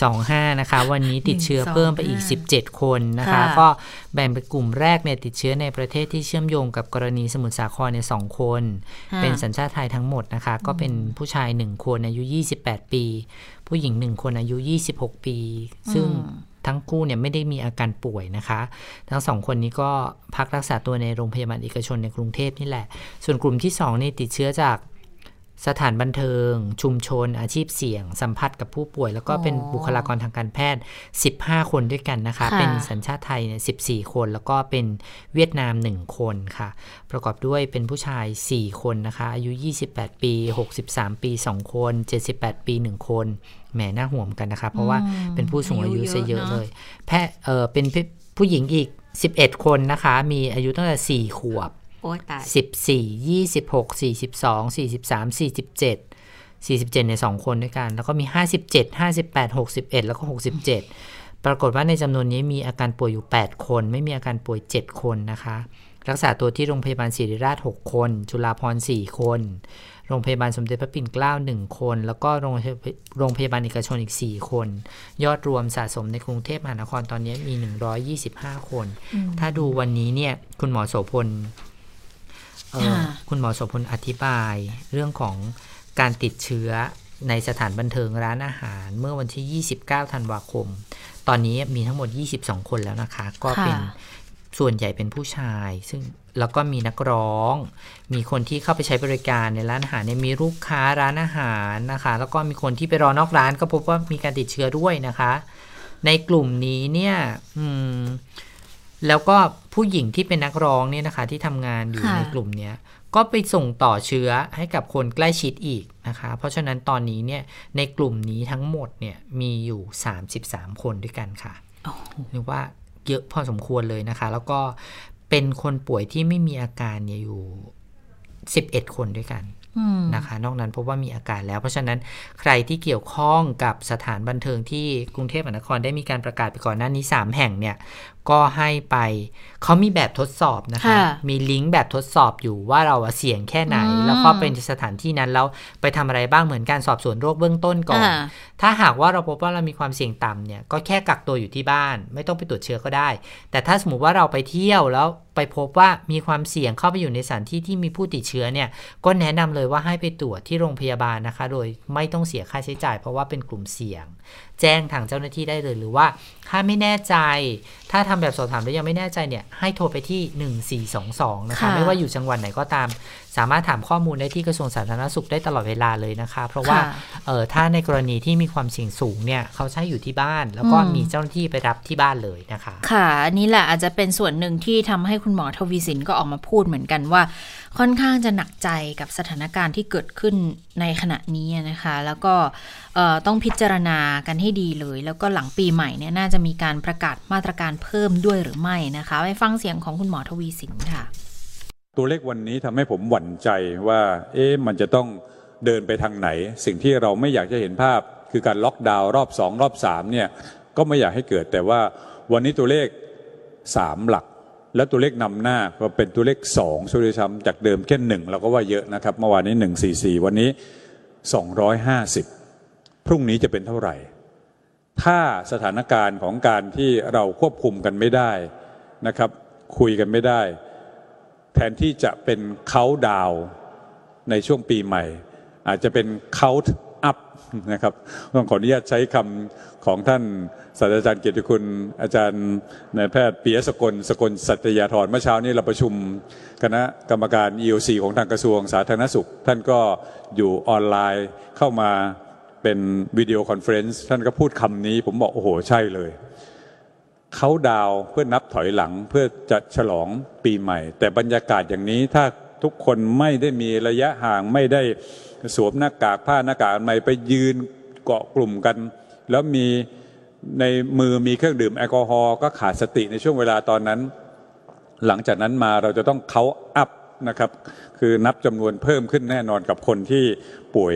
125 นะคะ วันนี้ติดเชื้อเพิ่มไปอีก 17 คนนะคะ ก็แบ่งเป็นกลุ่มแรกเนี่ยติดเชื้อในประเทศที่เชื่อมโยงกับกรณีสมุทรสาครเนี่ยสองคน เป็นสัญชาติไทยทั้งหมดนะคะ ก็เป็นผู้ชาย 1 คนอายุ 28 ปี ผู้หญิง 1 คนอายุ 26 ปี ซึ่งทั้งคู่เนี่ยไม่ได้มีอาการป่วยนะคะ ทั้งสองคนนี้ก็พักรักษาตัวในโรงพยาบาลเอกชนในกรุงเทพนี่แหละ ส่วนกลุ่มที่2นี่ติดเชื้อจาก สถานบันเทิง ชุมชน อาชีพเสี่ยง สัมผัสกับผู้ป่วย แล้วก็เป็นบุคลากรทางการแพทย์ 15 คนด้วยกันนะคะ เป็นสัญชาติไทยเนี่ย14 คน แล้วก็เป็นเวียดนาม 1 คนค่ะ ประกอบด้วยเป็นผู้ชาย 4 คนนะคะ อายุ 28 ปี 63 ปี 2 คน 78 ปี 1 คน แหมน่าห่วงกันนะคะ เพราะว่าเป็นผู้สูงอายุซะเยอะเลย แพทย์เออเป็นผู้หญิงอีก 11 คนนะคะ มีอายุตั้งแต่ 4 ขวบ โอ้ตายสิบสี่ยี่สิบหกสี่สิบสองสี่สิบสามสี่สิบเจ็ดสี่สิบเจ็ดในสองคนด้วยกัน แล้วก็มีห้าสิบเจ็ดห้าสิบแปดหกสิบเอ็ดแล้วก็หกสิบเจ็ดปรากฏว่าในจำนวนนี้มีอาการป่วยอยู่ 8 คน ไม่มีอาการป่วย 7 คนนะคะ รักษาตัวที่โรงพยาบาลศิริราช 6 คน จุฬาพร4คน โรงพยาบาลสมเด็จพระปิ่นเกล้า 1 คน แล้วก็โรงโรงพยาบาลเอกชนอีก 4 คน ยอดรวมสะสมในกรุงเทพมหานครตอนนี้มี 125 คน ถ้าดูวันนี้เนี่ยคุณหมอโสพล คุณหมอโสพลอธิบายเรื่องของการติดเชื้อในสถานบันเทิงร้านอาหารเมื่อวันที่ 29 ธันวาคม ตอนนี้มีทั้งหมด 22 คนแล้วนะคะ ก็เป็นส่วนใหญ่เป็นผู้ชาย ซึ่งแล้วก็มีนักร้อง มีคนที่เข้าไปใช้บริการในร้านอาหารเนี่ยมีลูกค้าร้านอาหารนะคะ แล้วก็มีคนที่ไปรอนอกร้านก็พบว่ามีการติดเชื้อด้วยนะคะ ในกลุ่มนี้เนี่ย อืม แล้วก็ผู้หญิงที่เป็นนักร้องเนี่ยนะคะ ที่ทำงานอยู่ในกลุ่มเนี้ยก็ไปส่งต่อเชื้อให้กับคนใกล้ชิดอีกนะคะ เพราะฉะนั้นตอนนี้เนี่ยในกลุ่มนี้ทั้งหมดเนี่ยมีอยู่ 33 คนด้วยกันค่ะหรือว่าเยอะพอสมควรเลยนะคะ แล้วก็เป็นคนป่วยที่ไม่มีอาการเนี่ยอยู่ 11 คนด้วยกันนะคะ นอกนั้นพบว่ามีอาการแล้ว เพราะฉะนั้นใครที่เกี่ยวข้องกับสถานบันเทิงที่กรุงเทพมหานครได้มีการประกาศไปก่อนหน้านี้ 3 แห่งเนี่ยก็ให้ไป เขามีแบบทดสอบนะคะ มีลิงก์แบบทดสอบอยู่ว่าเราเสี่ยงแค่ไหน แล้วก็เป็นสถานที่นั้นแล้วไปทำอะไรบ้างเหมือนการสอบสวนโรคเบื้องต้นก่อน ถ้าหากว่าเราพบว่าเรามีความเสี่ยงต่ำเนี่ย ก็แค่กักตัวอยู่ที่บ้าน ไม่ต้องไปตรวจเชื้อก็ได้ แต่ถ้าสมมติว่าเราไปเที่ยวแล้วไปพบว่ามีความเสี่ยงเข้าไปอยู่ในสถานที่ที่มีผู้ติดเชื้อเนี่ย ก็แนะนำเลยว่าให้ไปตรวจที่โรงพยาบาลนะคะ โดยไม่ต้องเสียค่าใช้จ่าย เพราะว่าเป็นกลุ่มเสี่ยง แจ้งทางเจ้าหน้าที่ได้เลยหรือว่า ถ้าไม่แน่ใจ ถ้าทำแบบสอบถามแล้วยังไม่แน่ใจเนี่ยให้โทรไปที่ 1422 นะคะ ไม่ว่าอยู่จังหวัดไหนก็ตาม สามารถถามข้อมูลได้ที่กระทรวงสาธารณสุขได้ตลอดเวลาเลยนะคะ เพราะว่าเออถ้าในกรณีที่มีความเสี่ยงสูงเนี่ยเขาใช้อยู่ที่บ้าน แล้วก็มีเจ้าหน้าที่ไปรับที่บ้านเลยนะคะ ค่ะอันนี้แหละอาจจะเป็นส่วนหนึ่งที่ทำให้คุณหมอทวีสินก็ออกมาพูดเหมือนกันว่า ค่อนข้างจะหนักใจกับสถานการณ์ที่เกิดขึ้นในขณะนี้นะคะ แล้วก็ต้องพิจารณากันให้ดีเลย แล้วก็หลังปีใหม่เนี่ยน่าจะมีการประกาศมาตรการเพิ่มด้วยหรือไม่นะคะไปฟังเสียงของคุณหมอทวีสินค่ะ ตัวเลขวันนี้ทำให้ผมหวั่นใจว่า เอ๊ะมันจะต้องเดินไปทางไหน สิ่งที่เราไม่อยากจะเห็นภาพ คือการล็อกดาวน์รอบสองรอบสามเนี่ยก็ไม่อยากให้เกิดแต่ว่าวันนี้ตัวเลขสามหลัก และตัวเลขนำหน้าก็เป็นตัวเลขสองช่วยซ้ำจากเดิมแค่หนึ่งเราก็ว่าเยอะนะครับเมื่อวานนี้หนึ่งสี่สี่วันนี้สองร้อยห้าสิบพรุ่งนี้จะเป็นเท่าไหร่ ถ้าสถานการณ์ของการที่เราควบคุมกันไม่ได้นะครับ คุยกันไม่ได้ แทนที่จะเป็นเขาดาวในช่วงปีใหม่ อาจจะเป็นเขาอัพนะครับต้องขออนุญาตใช้คำ ของท่านศาสตราจารย์เกียรติคุณอาจารย์นายแพทย์ปิยะสกลสกลสัตยาทรเมื่อเช้านี้เราประชุมคณะกรรมการ EOC ของทางกระทรวงสาธารณสุข ท่านก็อยู่ออนไลน์เข้ามาเป็นวิดีโอคอนเฟอเรนซ์ท่านก็พูดคำนี้ ผมบอกโอ้โหใช่เลยเขาดาวเพื่อนับถอยหลังเพื่อจะฉลองปีใหม่ แต่บรรยากาศอย่างนี้ถ้าทุกคนไม่ได้มีระยะห่างไม่ได้สวมหน้ากากผ้าหน้ากากอนามัยไปยืนเกาะกลุ่มกัน แล้วมีในมือมีเครื่องดื่มแอลกอฮอล์ก็ขาดสติในช่วงเวลาตอนนั้น หลังจากนั้นมาเราจะต้องเขาอัพนะครับ คือนับจำนวนเพิ่มขึ้นแน่นอนกับคนที่ป่วย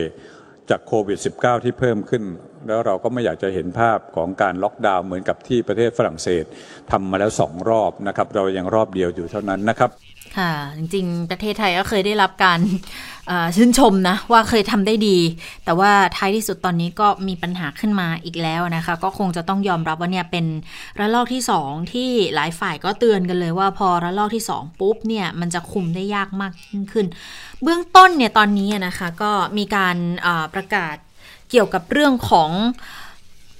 จากโควิด -19 ที่เพิ่มขึ้น แล้วเราก็ไม่อยากจะเห็นภาพของการล็อกดาวน์เหมือนกับที่ประเทศฝรั่งเศสทำมาแล้วสองรอบนะครับ เรายังรอบเดียวอยู่เท่านั้นนะครับ ค่ะ จริงๆ ประเทศไทยก็เคยได้รับการ ชื่นชมนะว่าเคยทำได้ดี แต่ว่าท้ายที่สุดตอนนี้ก็มีปัญหาขึ้นมาอีกแล้วนะคะ ก็คงจะต้องยอมรับว่าเนี่ยเป็นระลอกที่ 2 ที่หลายฝ่ายก็เตือนกันเลยว่าพอระลอกที่ 2 ปุ๊บเนี่ยมันจะคุมได้ยากมากยิ่งขึ้น เบื้องต้นเนี่ยตอนนี้นะคะก็มีการประกาศเกี่ยวกับเรื่องของ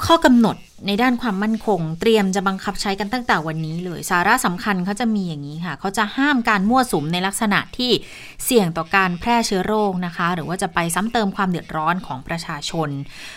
ข้อกำหนด ในด้านความมั่นคง เตรียมจะบังคับใช้กันตั้งแต่วันนี้เลย สาระสำคัญเขาจะมีอย่างนี้ค่ะ เขาจะห้ามการมั่วสุมในลักษณะที่เสี่ยงต่อการแพร่เชื้อโรคนะคะ หรือว่าจะไปซ้ำเติมความเดือดร้อนของประชาชน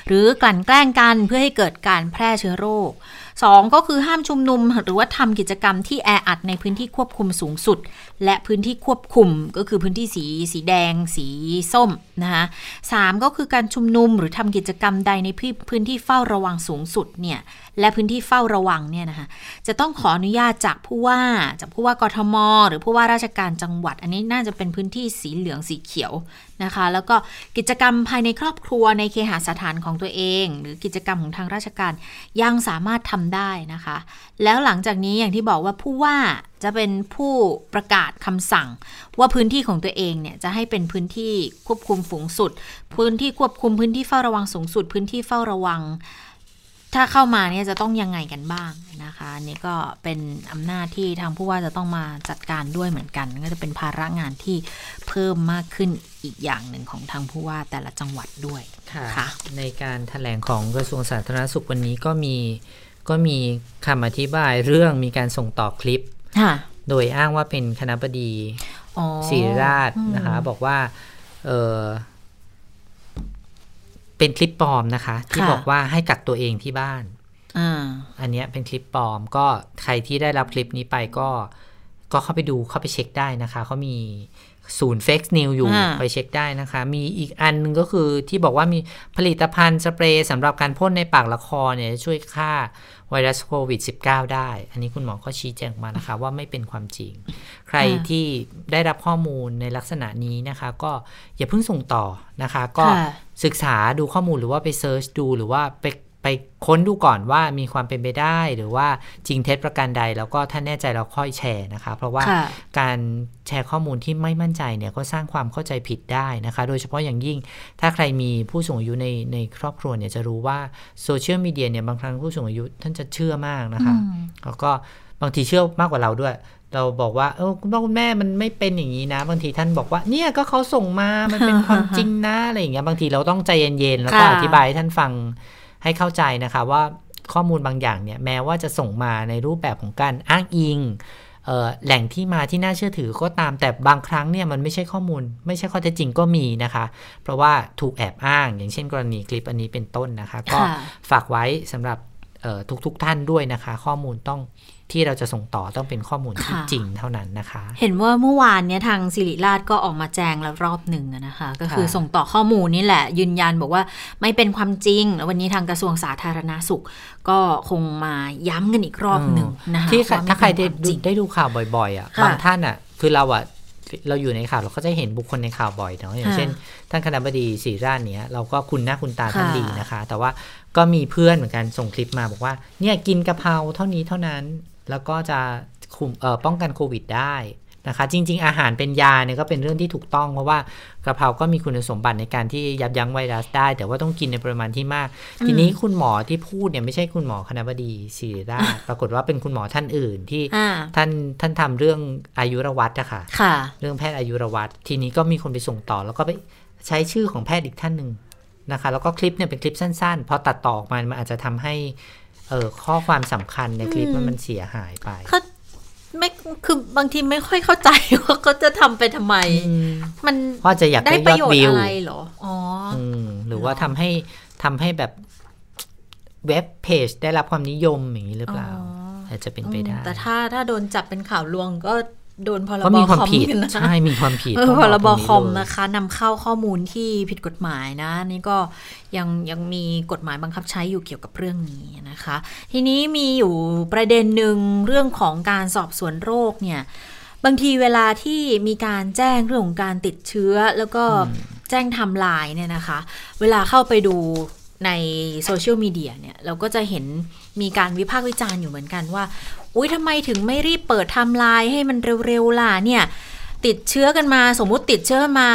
หรือกลั่นแกล้งกันเพื่อให้เกิดการแพร่เชื้อโรค 2 ก็คือห้ามชุมนุมหรือว่าทำกิจกรรมที่แออัดในพื้นที่ควบคุมสูงสุด และพื้นที่ควบคุมก็คือพื้นที่สีสีแดง สีส้มนะคะสก็คือการชุมนุมหรือทำกิจกรรมใดในพื้นที่เฝ้าระวังสูงสุดเนี่ยและพื้นที่เฝ้าระวังเนี่ยนะคะจะต้องขออนุญาตจากผู้ว่าจากผู้ว่ากทม หรือผู้ว่าราชการจังหวัด อันนี้น่าจะเป็นพื้นที่สีเหลืองสีเขียวนะคะ แล้วก็กิจกรรมภายในครอบครัวในเคหสถานของตัวเอง หรือกิจกรรมของทางราชการยังสามารถทำได้นะคะ แล้วหลังจากนี้อย่างที่บอกว่าผู้ว่า จะเป็นผู้ประกาศคำสั่ง ว่าพื้นที่ของตัวเองเนี่ยจะให้เป็นพื้นที่ควบคุมฝูงสุด พื้นที่ควบคุมพื้นที่เฝ้าระวังสูงสุด พื้นที่เฝ้าระวัง ถ้าเข้ามาเนี่ยจะต้องยังไงกันบ้างนะคะนี่ก็เป็นอำนาจที่ทางผู้ว่าจะต้องมาจัดการด้วยเหมือนกัน ก็จะเป็นภาระงานที่เพิ่มมากขึ้นอีกอย่างหนึ่งของทางผู้ว่าแต่ละจังหวัดด้วยค่ะคะในการถแถลงของกระทรวงสาธารณสุขวันนี้ก็มีก็มีคำอธิบายเรื่องมีการส่งต่อคลิป โดยอ้างว่าเป็นคณะบดีศิริราชนะคะ บอกว่า เออเป็นคลิปปลอมนะคะ ที่บอกว่าให้กักตัวเองที่บ้านอันนี้เป็นคลิปปลอม ก็ใครที่ได้รับคลิปนี้ไปก็ ก็เข้าไปดูเข้าไปเช็คได้นะคะเขามีศูนย์ fake news อยู่ไปเช็คได้นะคะ มีอีกอันนึงก็คือที่บอกว่ามีผลิตภัณฑ์สเปรย์สำหรับการพ่นในปากและคอเนี่ยช่วยฆ่า ไวรัสโควิด -19 ได้ อันนี้คุณหมอก็ชี้แจงมานะคะ ว่าไม่เป็นความจริง ใครที่ได้รับข้อมูลในลักษณะนี้นะคะ ก็อย่าเพิ่งส่งต่อนะคะ ก็ศึกษาดูข้อมูลหรือว่าไป search ดูหรือว่าไป ไปค้นดูก่อนว่ามีความเป็นไปได้หรือว่าจริงเท็จประการใด แล้วก็ถ้าแน่ใจเราค่อยแชร์นะคะ เพราะว่าการแชร์ข้อมูลที่ไม่มั่นใจเนี่ยก็สร้างความเข้าใจผิดได้นะคะ โดยเฉพาะอย่างยิ่งถ้าใครมีผู้สูงอายุในในครอบครัวเนี่ยจะรู้ว่าโซเชียลมีเดียเนี่ยบางครั้งผู้สูงอายุท่านจะเชื่อมากนะคะแล้วก็บางทีเชื่อมากกว่าเราด้วย เราบอกว่าเออคุณพ่อคุณแม่มันไม่เป็นอย่างนี้นะ บางทีท่านบอกว่าเนี่ยก็เขาส่งมามันเป็นความจริงนะอะไรอย่างเงี้ยบางทีเราต้องใจเย็นๆแล้วก็อธิบายให้ท่านฟัง ให้เข้าใจนะคะว่าข้อมูลบางอย่างเนี่ยแม้ว่าจะส่งมาในรูปแบบของการอ้างอิงแหล่งที่มาที่น่าเชื่อถือก็ตามแต่บางครั้งเนี่ยมันไม่ใช่ข้อมูล ไม่ใช่ข้อเท็จจริงก็มีนะคะ เพราะว่าถูกแอบอ้าง อย่างเช่นกรณีคลิปอันนี้เป็นต้นนะคะ ก็ฝากไว้สำหรับทุกๆทท่านด้วยนะคะ ข้อมูลต้อง ที่เราจะส่งต่อต้องเป็นข้อมูลที่จริงเท่านั้นนะคะ เห็นว่าเมื่อวานเนี้ยทางสิริราชก็ออกมาแจ้งแล้วรอบหนึ่งนะคะ ก็คือส่งต่อข้อมูลนี่แหละ ยืนยันบอกว่าไม่เป็นความจริง แล้ววันนี้ทางกระทรวงสาธารณาสุข ก็คงมาย้ำกันอีกรอบหนึ่งนะคะที่ถ้าใครได้ได้ดูข่าวบ่อยๆอะบางท่านอะคือเราอะเราอยู่ในข่าวเราก็จะเห็นบุคคลในข่าวบ่อยเนาะอย่างเช่น ท่านคณะบดีศรีราชเนี้ยเราก็คุณหน้าคุณตาท่านดีนะคะ แต่ว่าก็มีเพื่อนเหมือนกันส่งคลิปมาบอกว่า เนี่ยกินกะเพราเท่านี้เท่านั้น แล้วก็จะคุมป้องกันโควิดได้นะคะ จริง ๆ อาหารเป็นยาเนี่ยก็เป็นเรื่องที่ถูกต้อง เพราะว่ากระเพราก็มีคุณสมบัติในการที่ยับยั้งไวรัสได้ แต่ว่าต้องกินในปริมาณที่มาก ทีนี้คุณหมอที่พูดเนี่ยไม่ใช่คุณหมอคณะบดีศิริราชปรากฏว่าเป็นคุณหมอท่านอื่นที่ท่านท่านทำเรื่องอายุรวัตรอะค่ะ เรื่องแพทย์อายุรวัตรทีนี้ก็มีคนไปส่งต่อ แล้วก็ไปใช้ชื่อของแพทย์อีกท่านหนึ่งนะคะ แล้วก็คลิปเนี่ยเป็นคลิปสั้นๆพอตัดต่อออกมามันอาจจะทำให้ เออข้อความสำคัญในคลิปมันมันเสียหายไปไม่คือบางทีไม่ค่อยเข้าใจว่าเขาจะทำไปทำไม มันเพราะจะอยากได้ประโยชน์อะไรหรออ๋อหรือว่าทำให้ทำให้แบบเว็บเพจได้รับความนิยมอย่างนี้หรือเปล่าอาจจะเป็นไปได้ แต่ถ้าถ้าโดนจับเป็นข่าวลวงก็ โดนพรบคอมผิดใช่มีความผิดพรบคอมนะคะนำเข้าข้อมูลที่ผิดกฎหมายนะ นี่ก็ยังยังมีกฎหมายบังคับใช้อยู่เกี่ยวกับเรื่องนี้นะคะ ทีนี้มีอยู่ประเด็นหนึ่งเรื่องของการสอบสวนโรคเนี่ยบางทีเวลาที่มีการแจ้งเรื่องของการติดเชื้อ แล้วก็แจ้งทำลายเนี่ยนะคะ เวลาเข้าไปดูในโซเชียลมีเดียเนี่ยเราก็จะเห็นมีการวิพากษ์วิจารณ์อยู่เหมือนกันว่า อุ้ยทำไมถึงไม่รีบเปิดไทม์ไลน์ให้มันเร็วๆล่ะเนี่ยติดเชื้อกันมาสมมุติติดเชื้อมา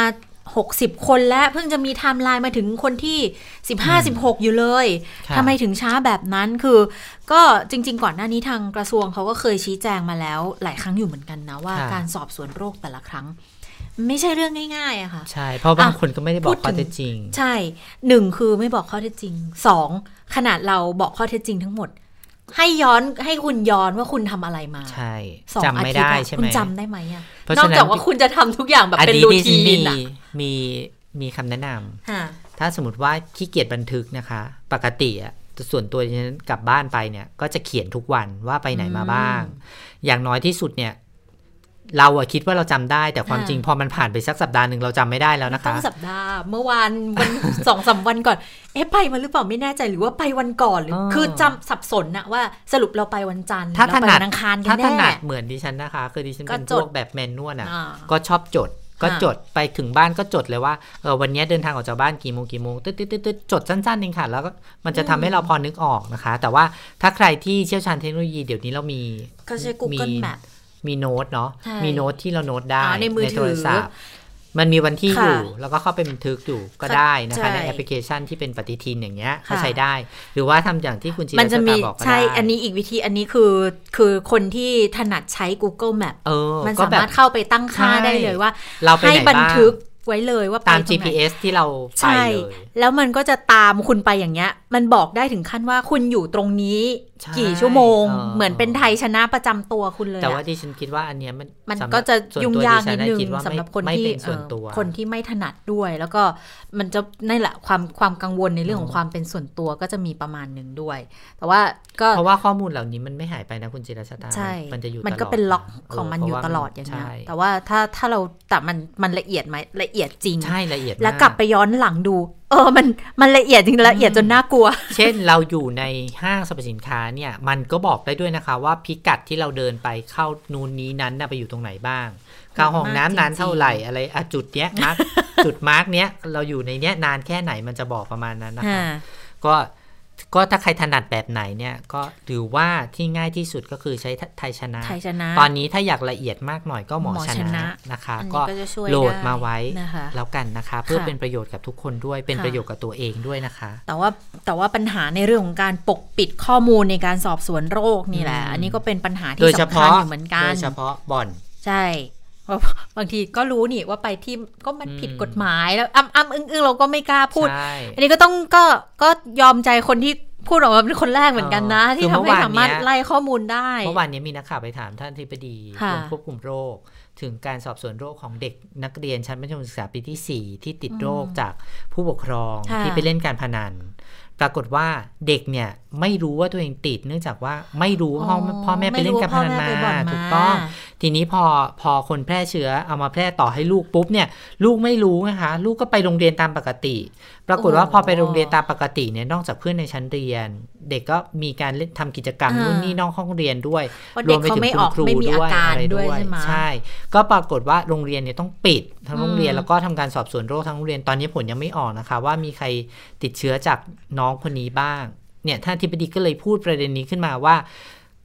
60 คนแล้วเพิ่งจะมีไทม์ไลน์มาถึงคนที่ 15-16 อยู่เลยทำไมถึงช้าแบบนั้นคือ ก็จริง ๆ ก่อนหน้านี้ทางกระทรวงเขาก็เคยชี้แจงมาแล้วหลายครั้งอยู่เหมือนกันนะว่าการสอบสวนโรคแต่ละครั้ง ไม่ใช่เรื่องง่ายๆอะค่ะ ใช่ เพราะบางคนก็ไม่ได้บอกข้อเท็จจริง ใช่หนึ่งคือไม่บอกข้อเท็จจริงสองขนาดเราบอกข้อเท็จจริงทั้งหมด ให้ย้อนให้คุณย้อนว่าคุณทำอะไรมา ใช่จำไม่ได้ใช่ไหมคุณจำได้ไหมอะนอกจากว่าคุณจะทำทุกอย่างแบบเป็นรูทีนอะมีมีคำแนะนำถ้าสมมติว่าขี้เกียจบันทึกนะคะ ปกติอะส่วนตัวฉันกลับบ้านไปเนี่ย ก็จะเขียนทุกวันว่าไปไหนมาบ้าง อย่างน้อยที่สุดเนี่ย เราอะคิดว่าเราจำได้ แต่ความจริงพอมันผ่านไปสักสัปดาห์หนึ่งเราจำไม่ได้แล้วนะคะต้องสัปดาห์เมื่อวานวันสองสาวันก่อนเอ๊ะไปมาหรือเปล่าไม่แน่ใจหรือว่าไปวันก่อนหรือคือจำสับสนนะว่าสรุปเราไปวันจันทร์ถ้าถนัดอังคารกันแน่ถ้าถนัดเหมือนดิฉันนะคะ คือดิฉันเป็นพวกแบบแมนนวลอะก็ชอบจดก็จดไปถึงบ้านก็จดเลยว่าเออวันนี้เดินทางออกจากบ้านกี่โมงกี่โมงตึ๊ดตึ๊ดตึ๊ดจดสั้นๆเองค่ะ แล้วก็มันจะทำให้เราพอนึกออกนะคะ แต่ว่าถ้าใครที่เชี่ยวชาญเทคโนโลยีเดี๋ยวนี้เรามีก็ใช้ Google Map มีโน้ตเนาะมีโน้ตที่เราโน้ตได้ในมือถือมันมีวันที่อยู่แล้วก็เข้าไปบันทึกอยู่ก็ได้นะคะในแอปพลิเคชันที่เป็นปฏิทินอย่างเงี้ยก็ใช้ได้ หรือว่าทำอย่างที่คุณจีมันจะมีใช่อันนี้อีกวิธีอันนี้คือคือคนที่ถนัดใช้ Google Map มันสามารถเข้าไปตั้งค่าได้เลยว่าให้บันทึกไว้เลยว่าตาม GPS ที่เราไปเลยแล้วมันก็จะตามคุณไปอย่างเงี้ย มันบอกได้ถึงขั้นว่าคุณอยู่ตรงนี้กี่ชั่วโมง เหมือนเป็นไทยชนะประจำตัวคุณเลยแต่ว่าที่ฉันคิดว่าอันเนี้ยมันมันก็จะยุ่งยากนิดนึงสำหรับคนที่คนที่ไม่ถนัดด้วย แล้วก็มันจะนั่นแหละความความกังวลในเรื่องของความเป็นส่วนตัวก็จะมีประมาณหนึ่งด้วย แต่ว่าก็เพราะว่าข้อมูลเหล่านี้มันไม่หายไปนะคุณจิรชตาใช่มันจะอยู่มันก็เป็นล็อกของมันอยู่ตลอดอย่างนี้แต่ว่าถ้าถ้าเราแต่มันมันละเอียดไหมละเอียดจริงใช่ละเอียดแล้วกลับไปย้อนหลังดู เออมันมันละเอียดจริงละเอียดจนน่ากลัว เช่นเราอยู่ในห้างสรรพสินค้าเนี่ย มันก็บอกได้ด้วยนะคะ ว่าพิกัดที่เราเดินไปเข้านูนนี้นั้นไปอยู่ตรงไหนบ้างเข้าห้องน้ำนานเท่าไหร่อะไรอะจุดเนี้ยมาร์กจุดมาร์กเนี้ยเราอยู่ในเนี้ยนานแค่ไหนมันจะบอกประมาณนั้นนะคะก็ ก็ถ้าใครถนัดแบบไหนเนี่ย ก็ถือว่าที่ง่ายที่สุดก็คือใช้ไทยชนะไทยชนะ ตอนนี้ถ้าอยากละเอียดมากหน่อยก็หมอชนะนะคะ ก็โหลดมาไว้แล้วกันนะคะ เพื่อเป็นประโยชน์กับทุกคนด้วยเป็นประโยชน์กับตัวเองด้วยนะคะ แต่ว่าแต่ว่าปัญหาในเรื่องของการปกปิดข้อมูลในการสอบสวนโรคนี่แหละ อันนี้ก็เป็นปัญหาที่สำคัญอยู่เหมือนกันโดยเฉพาะบ่อนใช่ บางทีก็รู้นี่ว่าไปที่ก็มันผิดกฎหมายแล้วอ้ำอ้ำอึ้งอึ้งเราก็ไม่กล้าพูด อันนี้ก็ต้องก็ก็ยอมใจคนที่พูดออกมาเป็นคนแรกเหมือนกันนะ ที่ทำให้สามารถไล่ข้อมูลได้เมื่อวานนี้มีนักข่าวไปถามท่านทิบดีกรมควบคุมโรค ถึงการสอบสวนโรคของเด็กนักเรียนชั้นมัธยมศึกษาปีที่ 4 ที่ติดโรคจากผู้ปกครองที่ไปเล่นการพนัน ปรากฏว่าเด็กเนี่ยไม่รู้ว่าตัวเองติด เนื่องจากว่าไม่รู้พ่อพ่อแม่ไปเล่นการพนันมาถูกต้อง ทีนี้พอพอคนแพร่เชื้อเอามาแพร่ต่อให้ลูกปุ๊บเนี่ยลูกไม่รู้นะคะ ลูกก็ไปโรงเรียนตามปกติ ปรากฏว่าพอไปโรงเรียนตามปกติเนี่ยนอกจากเพื่อนในชั้นเรียน เด็กก็มีการเล่นทำกิจกรรมนู่นนี่นอกห้องเรียนด้วยรวมไปถึงคุณครูด้วยอะไรด้วยใช่ ก็ปรากฏว่าโรงเรียนเนี่ยต้องปิดทั้งโรงเรียนแล้วก็ทำการสอบสวนโรคทั้งโรงเรียนตอนนี้ผลยังไม่ออกนะคะ ว่ามีใครติดเชื้อจากน้องคนนี้บ้าง เนี่ยท่านทิบดีก็เลยพูดประเด็นนี้ขึ้นมาว่า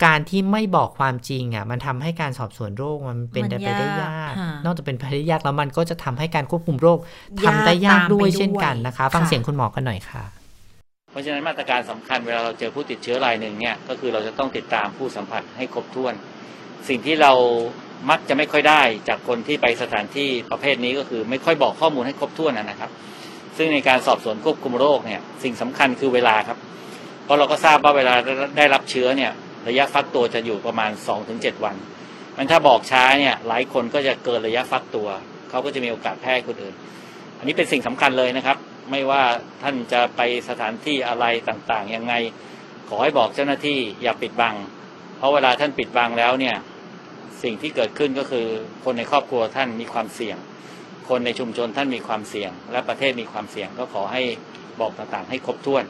การที่ไม่บอกความจริงอะมันทำให้การสอบสวนโรคมันเป็นไปได้ยาก นอกจากเป็นไปได้ยากแล้วมันก็จะทำให้การควบคุมโรคทำได้ยากด้วยเช่นกันนะคะ ฟังเสียงคุณหมอกันหน่อยค่ะเพราะฉะนั้นมาตรการสำคัญเวลาเราเจอผู้ติดเชื้อรายหนึ่งเนี่ยก็คือเราจะต้องติดตามผู้สัมผัสให้ครบถ้วน สิ่งที่เรามักจะไม่ค่อยได้จากคนที่ไปสถานที่ประเภทนี้ก็คือไม่ค่อยบอกข้อมูลให้ครบถ้วนนะครับ ซึ่งในการสอบสวนควบคุมโรคเนี่ยสิ่งสำคัญคือเวลาครับ เพราะเราก็ทราบว่าเวลาได้รับเชื้อเนี่ยระยะฟักตัวจะอยู่ประมาณ 2-7 วัน มันถ้าบอกช้าเนี่ยหลายคนก็จะเกินระยะฟักตัว เขาก็จะมีโอกาสแพร่คนอื่น อันนี้เป็นสิ่งสำคัญเลยนะครับ ไม่ว่าท่านจะไปสถานที่อะไรต่างๆยังไง ขอให้บอกเจ้าหน้าที่อย่าปิดบัง เพราะเวลาท่านปิดบังแล้วเนี่ยสิ่งที่เกิดขึ้นก็คือคนในครอบครัวท่านมีความเสี่ยง คนในชุมชนท่านมีความเสี่ยง และประเทศมีความเสี่ยงก็ขอให้บอกต่างๆ ให้ครบถ้วน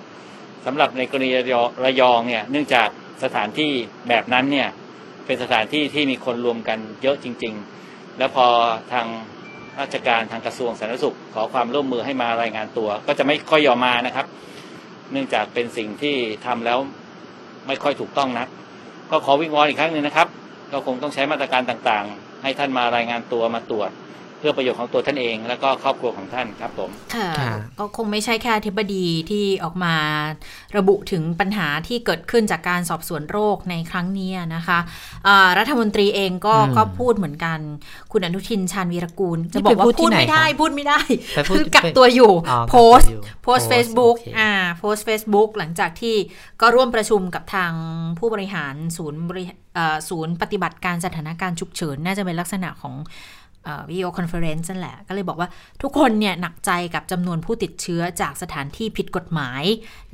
สำหรับในกรณีระยองเนี่ยเนื่องจากสถานที่แบบนั้นเนี่ยเป็นสถานที่ที่มีคนรวมกันเยอะจริง ๆ แล้วพอทางราชการทางกระทรวงสาธารณสุข ขอความร่วมมือให้มารายงานตัว ก็จะไม่ค่อยยอมมานะครับ เนื่องจากเป็นสิ่งที่ทำแล้วไม่ค่อยถูกต้องนัก ก็ขอวิงวอนอีกครั้งหนึ่งนะครับ ก็คงต้องใช้มาตรการต่างๆ ให้ท่านมารายงานตัวมาตรวจ เพื่อประโยชน์ของตัวท่านเอง แล้วก็ครอบครัวของท่านครับผมค่ะก็คงไม่ใช่แค่ธิบดีที่ออกมาระบุถึงปัญหาที่เกิดขึ้นจากการสอบสวนโรคในครั้งนี้นะคะรัฐมนตรีเองก็ก็พูดเหมือนกัน คุณอนุทินชาญวีรกูล จะบอกว่าพูดไม่ได้พูดไม่ได้คือกักตัวอยู่โพสโพสเฟซบุ๊กอ่าโพสเฟซบุ๊กหลังจากที่ก็ร่วมประชุมกับทางผู้บริหารศูนย์บริศูนย์ปฏิบัติการสถานการณ์ฉุกเฉิน น่าจะเป็นลักษณะของ วิดีโอคอนเฟอเรนซ์นั่นแหละ ก็เลยบอกว่าทุกคนเนี่ยหนักใจกับจำนวนผู้ติดเชื้อจากสถานที่ผิดกฎหมาย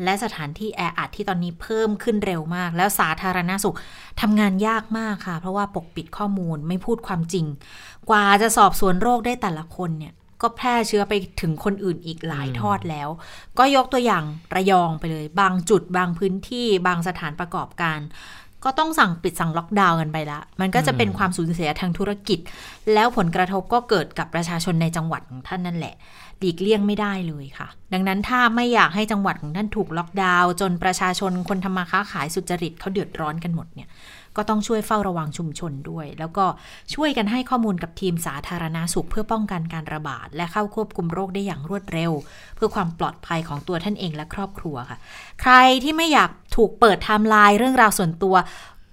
และสถานที่แออัดที่ตอนนี้เพิ่มขึ้นเร็วมาก แล้วสาธารณสุขทำงานยากมากค่ะ เพราะว่าปกปิดข้อมูลไม่พูดความจริง กว่าจะสอบสวนโรคได้แต่ละคนเนี่ยก็แพร่เชื้อไปถึงคนอื่นอีกหลายทอดแล้ว ก็ยกตัวอย่างระยองไปเลย บางจุดบางพื้นที่บางสถานประกอบการ ก็ต้องสั่งปิดสั่งล็อกดาวน์กันไปละ มันก็จะเป็นความสูญเสียทางธุรกิจ แล้วผลกระทบก็เกิดกับประชาชนในจังหวัดของท่านนั่นแหละหลีกเลี่ยงไม่ได้เลยค่ะ ดังนั้นถ้าไม่อยากให้จังหวัดของท่านถูกล็อกดาวน์จนประชาชนคนทำมาค้าขายสุจริตเขาเดือดร้อนกันหมดเนี่ย ก็ต้องช่วยเฝ้าระวังชุมชนด้วย แล้วก็ช่วยกันให้ข้อมูลกับทีมสาธารณสุข เพื่อป้องกันการระบาด และเข้าควบคุมโรคได้อย่างรวดเร็ว เพื่อความปลอดภัยของตัวท่านเองและครอบครัวค่ะ ใครที่ไม่อยากถูกเปิดไทม์ไลน์เรื่องราวส่วนตัว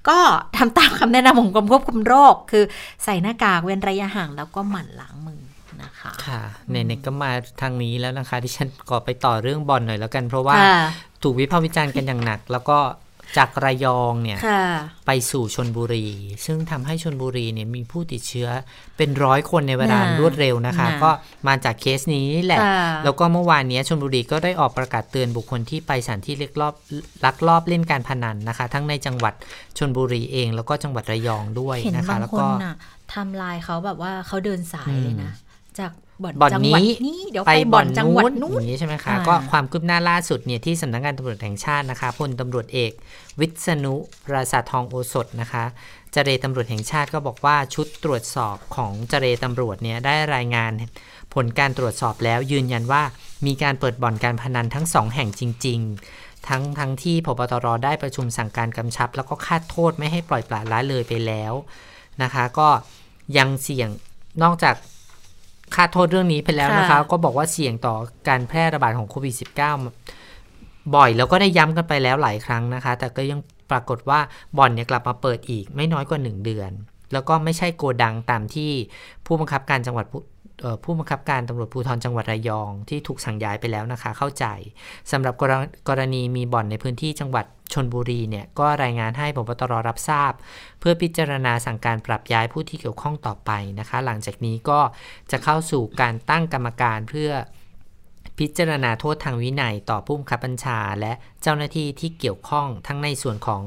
ก็ทำตามคำแนะนำของกรมควบคุมโรค คือใส่หน้ากากเว้นระยะห่างแล้วก็หมั่นล้างมือนะคะค่ะในนก็มาทางนี้แล้วนะคะดิฉันก็ไปต่อเรื่องบ่อนหน่อยแล้วกัน เพราะว่าถูกวิพากษ์วิจารณ์กันอย่างหนัก แล้วก็ จากระยองเนี่ยไปสู่ชนบุรี ซึ่งทำให้ชนบุรีเนี่ยมีผู้ติดเชื้อเป็นร้อยคนในเวลารวดเร็วนะคะ ก็มาจากเคสนี้แหละ แล้วก็เมื่อวานนี้ชนบุรีก็ได้ออกประกาศเตือนบุคคลที่ไปสถานที่เล็กรอบลักลอบเล่นการพนันนะคะ ทั้งในจังหวัดชนบุรีเอง แล้วก็จังหวัดระยองด้วยนะคะ แล้วก็ทำลายเขาแบบว่าเขาเดินสายเลยนะจาก บ่อนนี้เดี๋ยวไปบ่อนจังหวัดนู้นอย่างนี้ใช่ไหมคะก็ความคืบหน้าล่าสุดเนี่ยที่สำนักงานตำรวจแห่งชาตินะคะพลตำรวจเอก วิษณุปราสาททองโอสถนะคะเจรตำรวจแห่งชาติก็บอกว่าชุดตรวจสอบของเจรตำรวจเนี่ยได้รายงานผลการตรวจสอบแล้วยืนยันว่ามีการเปิดบ่อนการพนันทั้งสองแห่งจริง ๆ ทั้งทั้งที่พบตรได้ประชุมสั่งการกำชับ แล้วก็คาดโทษไม่ให้ปล่อยปละละเลยไปแล้วนะคะ ก็ยังเสี่ยงนอกจาก คาดโทษเรื่องนี้ไปแล้วนะคะ ก็บอกว่าเสี่ยงต่อการแพร่ระบาดของโควิด -19 บ่อยแล้วก็ได้ย้ำกันไปแล้วหลายครั้งนะคะ แต่ก็ยังปรากฏว่าบ่อนเนี่ยกลับมาเปิดอีกไม่น้อยกว่า 1 เดือน แล้วก็ไม่ใช่โกดังตามที่ผู้บังคับการจังหวัด ผู้บังคับการตำรวจภูธรจังหวัดระยองที่ถูกสั่งย้ายไปแล้วนะคะ เข้าใจสำหรับกรณีมีบ่อนในพื้นที่จังหวัดชนบุรีเนี่ยก็รายงานให้พบตรรับทราบ เพื่อพิจารณาสั่งการปรับย้ายผู้ที่เกี่ยวข้องต่อไปนะคะ หลังจากนี้ก็จะเข้าสู่การตั้งกรรมการเพื่อ พิจารณาโทษทางวินัยต่อผู้บังคับบัญชา และเจ้าหน้าที่ที่เกี่ยวข้องทั้งในส่วนของ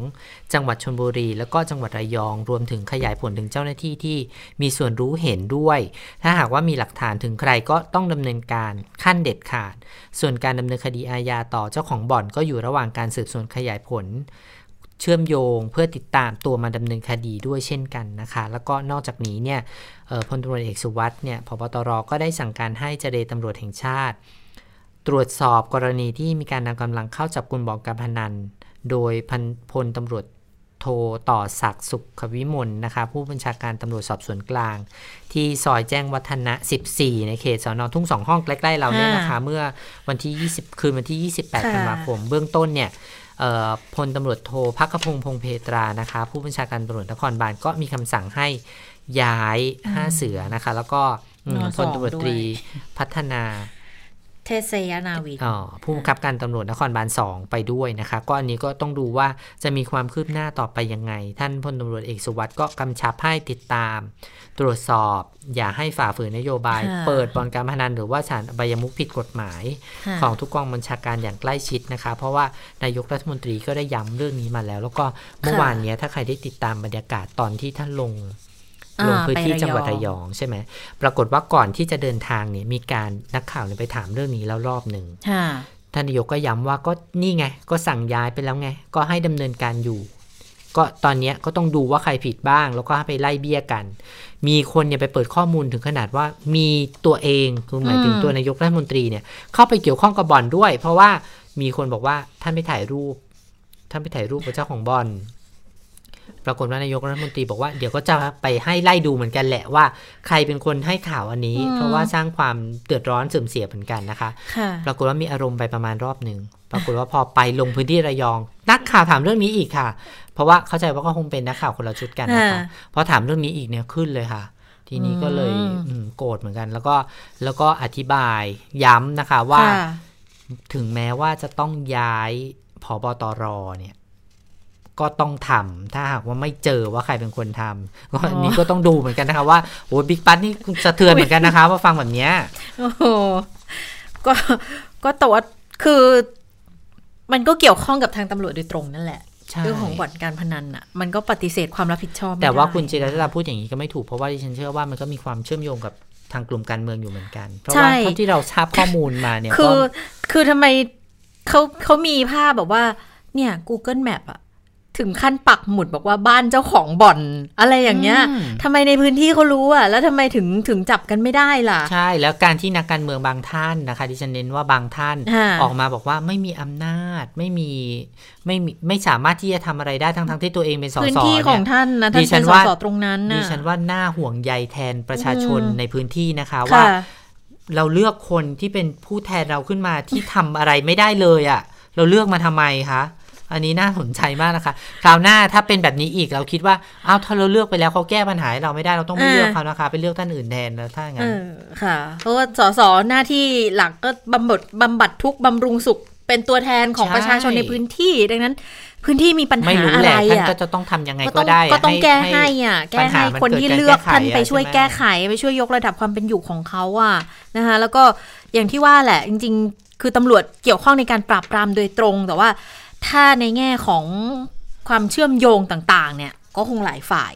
จังหวัดชนบุรี แล้วก็จังหวัดระยอง รวมถึงขยายผลถึงเจ้าหน้าที่ที่มีส่วนรู้เห็นด้วย ถ้าหากว่ามีหลักฐานถึงใครก็ต้องดำเนินการขั้นเด็ดขาด ส่วนการดำเนินคดีอาญาต่อเจ้าของบ่อนก็อยู่ระหว่างการสืบสวนขยายผลเชื่อมโยงเพื่อติดตามตัวมาดำเนินคดีด้วยเช่นกันนะคะ แล้วก็นอกจากนี้เนี่ยพลตำรวจเอกสุวัสด์เนี่ยพบตรก็ได้สั่งการให้เจรตำรวจแห่งชาติ ตรวจสอบกรณีที่มีการนำกำลังเข้าจับกลุ่มบอกการพนัน โดยพันพลตำรวจโทต่อศักดิ์สุขวิมลนะคะผู้บัญชาการตำรวจสอบสวนกลาง ที่ซอยแจ้งวัฒนะ 14 ในเขตสอนอทุ่งสองห้องใกล้ๆเราเนี่ยนะคะเมื่อวันที่ 20 คืนวันที่ 28ธันวาคม เบื้องต้นเนี่ยพลตำรวจโทพักพงพงเพตรานะคะผู้บัญชาการตำรวจนครบาลก็มีคำสั่งให้ย้ายห้าเสือนะคะ แล้วก็พลตำรวจตรีพัฒนา เทเซยนาวินอ๋อผู้บังคับการตำรวจนครบาลสองไปด้วยนะคะก็อันนี้ก็ต้องดูว่าจะมีความคืบหน้าต่อไปยังไง ท่านพลตำรวจเอกสุวัสด์ก็กำชับให้ติดตาม ตรวจสอบ อย่าให้ฝ่าฝืนนโยบาย เปิดบอลการพนันหรือว่าสารใบยมุกผิดกฎหมาย ของทุกกองบัญชาการอย่างใกล้ชิดนะคะ เพราะว่านายกรัฐมนตรีก็ได้ย้ำเรื่องนี้มาแล้ว แล้วก็เมื่อวานนี้ถ้าใครได้ติดตามบรรยากาศตอนที่ท่านลง ลงพื้นที่จังหวัดระยองใช่ไหมปรากฏว่าก่อนที่จะเดินทางเนี่ยมีการนักข่าวไปถามเรื่องนี้แล้วรอบหนึ่งท่านนายกก็ย้ำว่าก็นี่ไง ก็สั่งย้ายไปแล้วไง ก็ให้ดำเนินการอยู่ ก็ตอนนี้ก็ต้องดูว่าใครผิดบ้าง แล้วก็ไปไล่เบี้ยกัน มีคนเนี่ยไปเปิดข้อมูลถึงขนาดว่ามีตัวเองคือหมายถึงตัวนายกรัฐมนตรีเนี่ย เข้าไปเกี่ยวข้องกับบ่อนด้วย เพราะว่ามีคนบอกว่าท่านไปถ่ายรูป ท่านไปถ่ายรูปกับเจ้าของบ่อน ปรากฏว่านายกรัฐมนตรีบอกว่าเดี๋ยวก็จะไปให้ไล่ดูเหมือนกันแหละว่า ใครเป็นคนให้ข่าวอันนี้ เพราะว่าสร้างความเดือดร้อนเสื่อมเสียเหมือนกันนะคะ ปรากฏว่ามีอารมณ์ไปประมาณรอบหนึ่งปรากฏว่าพอไปลงพื้นที่ระยอง นักข่าวถามเรื่องนี้อีกค่ะ เพราะว่าเข้าใจว่าก็คงเป็นนักข่าวคนละชุดกันนะคะพอถามเรื่องนี้อีกเนี่ยขึ้นเลยค่ะ ทีนี้ก็เลยโกรธเหมือนกัน แล้วก็แล้วก็อธิบายย้ำนะคะว่า ถึงแม้ว่าจะต้องย้ายผบตรเนี่ย ก็ต้องทำถ้าหากว่าไม่เจอว่าใครเป็นคนทำก็อันนี้ก็ต้องดูเหมือนกันนะคะว่าโอ้บิ๊กปั๊นี่สะเทือนเหมือนกันนะคะว่าฟังแบบนี้โอ้โหก็ก็แต่ว่าคือ มันก็เกี่ยวข้องกับทางตำรวจโดยตรงนั่นแหละเรื่องของบ่อนการพนันอะมันก็ปฏิเสธความรับผิดชอบ แต่ว่าคุณจิรตาพูดอย่างนี้ก็ไม่ถูกเพราะว่าดิฉันเชื่อว่ามันก็มีความเชื่อมโยงกับทางกลุ่มการเมืองอยู่เหมือนกัน เพราะว่าเท่าที่เราทราบข้อมูลมาเนี่ยคือคือทำไมเขาเขามีภาพแบบว่า เนี่ย Google Map อะ ถึงขั้นปักหมุดบอกว่าบ้านเจ้าของบ่อน อะไรอย่างเงี้ยทำไมในพื้นที่เขารู้อะแล้วทำไมถึงถึงจับกันไม่ได้ล่ะ ใช่แล้วการที่นักการเมืองบางท่านนะคะที่ฉันเน้นว่าบางท่านออกมาบอกว่าไม่มีอำนาจไม่มีไม่มีไม่สามารถที่จะทำอะไรได้ทั้งทั้งที่ตัวเองเป็นสสพื้นที่ของท่านนะท่านเป็นสสตรงนั้นดิฉันว่าหน้าห่วงใยแทนประชาชนในพื้นที่นะคะว่า เราเลือกคนที่เป็นผู้แทนเราขึ้นมาที่ทำอะไรไม่ได้เลยอะ่ะเราเลือกมาทำไมคะ อันนี้น่าสนใจมากนะคะ คราวหน้าถ้าเป็นแบบนี้อีกเราคิดว่าอ้าวถ้าเราเลือกไปแล้วเขาแก้ปัญหาเราไม่ได้เราต้องไม่เลือกเขานะคะ ไปเลือกท่านอื่นแทนแล้วถ้างั้นค่ะ เพราะว่าสสหน้าที่หลักก็บำบัดบำบัดทุกบำรุงสุขเป็นตัวแทนของประชาชนในพื้นที่ ดังนั้นพื้นที่มีปัญหาอะไรอะก็จะต้องทํำยังไงก็ได้ ก็ต้องแก้ให้อะแก้ให้คนที่เลือกท่านไปช่วยแก้ไขไปช่วยยกระดับความเป็นอยู่ของเขาอะนะคะแล้วก็อย่างที่ว่าแหละจริง ๆ คือตำรวจเกี่ยวข้องในการปราบปรามโดยตรงแต่ว่า ถ้าในแง่ของความเชื่อมโยงต่างๆ เนี่ยก็คงหลายฝ่าย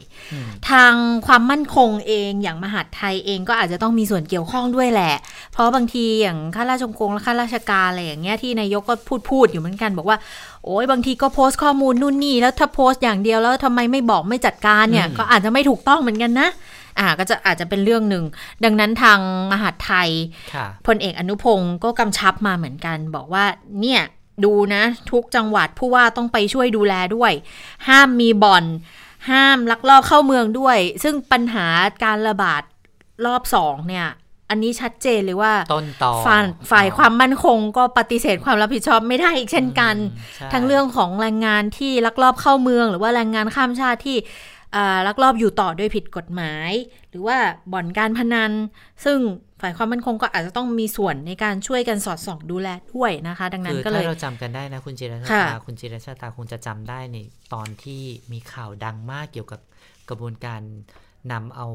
ทางความมั่นคงเองอย่างมหาดไทยเองก็อาจจะต้องมีส่วนเกี่ยวข้องด้วยแหละ เพราะบางทีอย่างข้าราชการและข้าราชการอะไรอย่างเงี้ยที่นายกก็พูดพูดอยู่เหมือนกันบอกว่า โอ้ยบางทีก็โพสต์ข้อมูลนู่นนี่แล้วถ้าโพสต์อย่างเดียวแล้วทำไมไม่บอกไม่จัดการเนี่ย ก็อาจจะไม่ถูกต้องเหมือนกันนะอ่าก็จะอาจจะเป็นเรื่องหนึ่ง ดังนั้นทางมหาดไทยพลเอกอนุพงศ์ก็กำชับมาเหมือนกัน บอกว่าเนี่ย ดูนะ ทุกจังหวัดผู้ว่าต้องไปช่วยดูแลด้วย ห้ามมีบ่อน ห้ามลักลอบเข้าเมืองด้วย ซึ่งปัญหาการระบาดรอบสองเนี่ย อันนี้ชัดเจนเลยว่าต้นต่อฝ่ายความมั่นคงก็ปฏิเสธความรับผิดชอบไม่ได้อีกเช่นกัน ทั้งเรื่องของแรงงานที่ลักลอบเข้าเมือง หรือว่าแรงงานข้ามชาติที่ลักลอบอยู่ต่อโดยผิดกฎหมาย หรือว่าบ่อนการพนัน ซึ่ง ฝ่ายความมั่นคงก็อาจจะต้องมีส่วนในการช่วยกันสอดส่องดูแลด้วยนะคะ ดังนั้นก็เลยถ้าเราจำกันได้นะคุณจิรชาตาคุณจิรชาตาคงจะจำได้ในตอนที่มีข่าวดังมากเกี่ยวกับกระบวนการนำเอา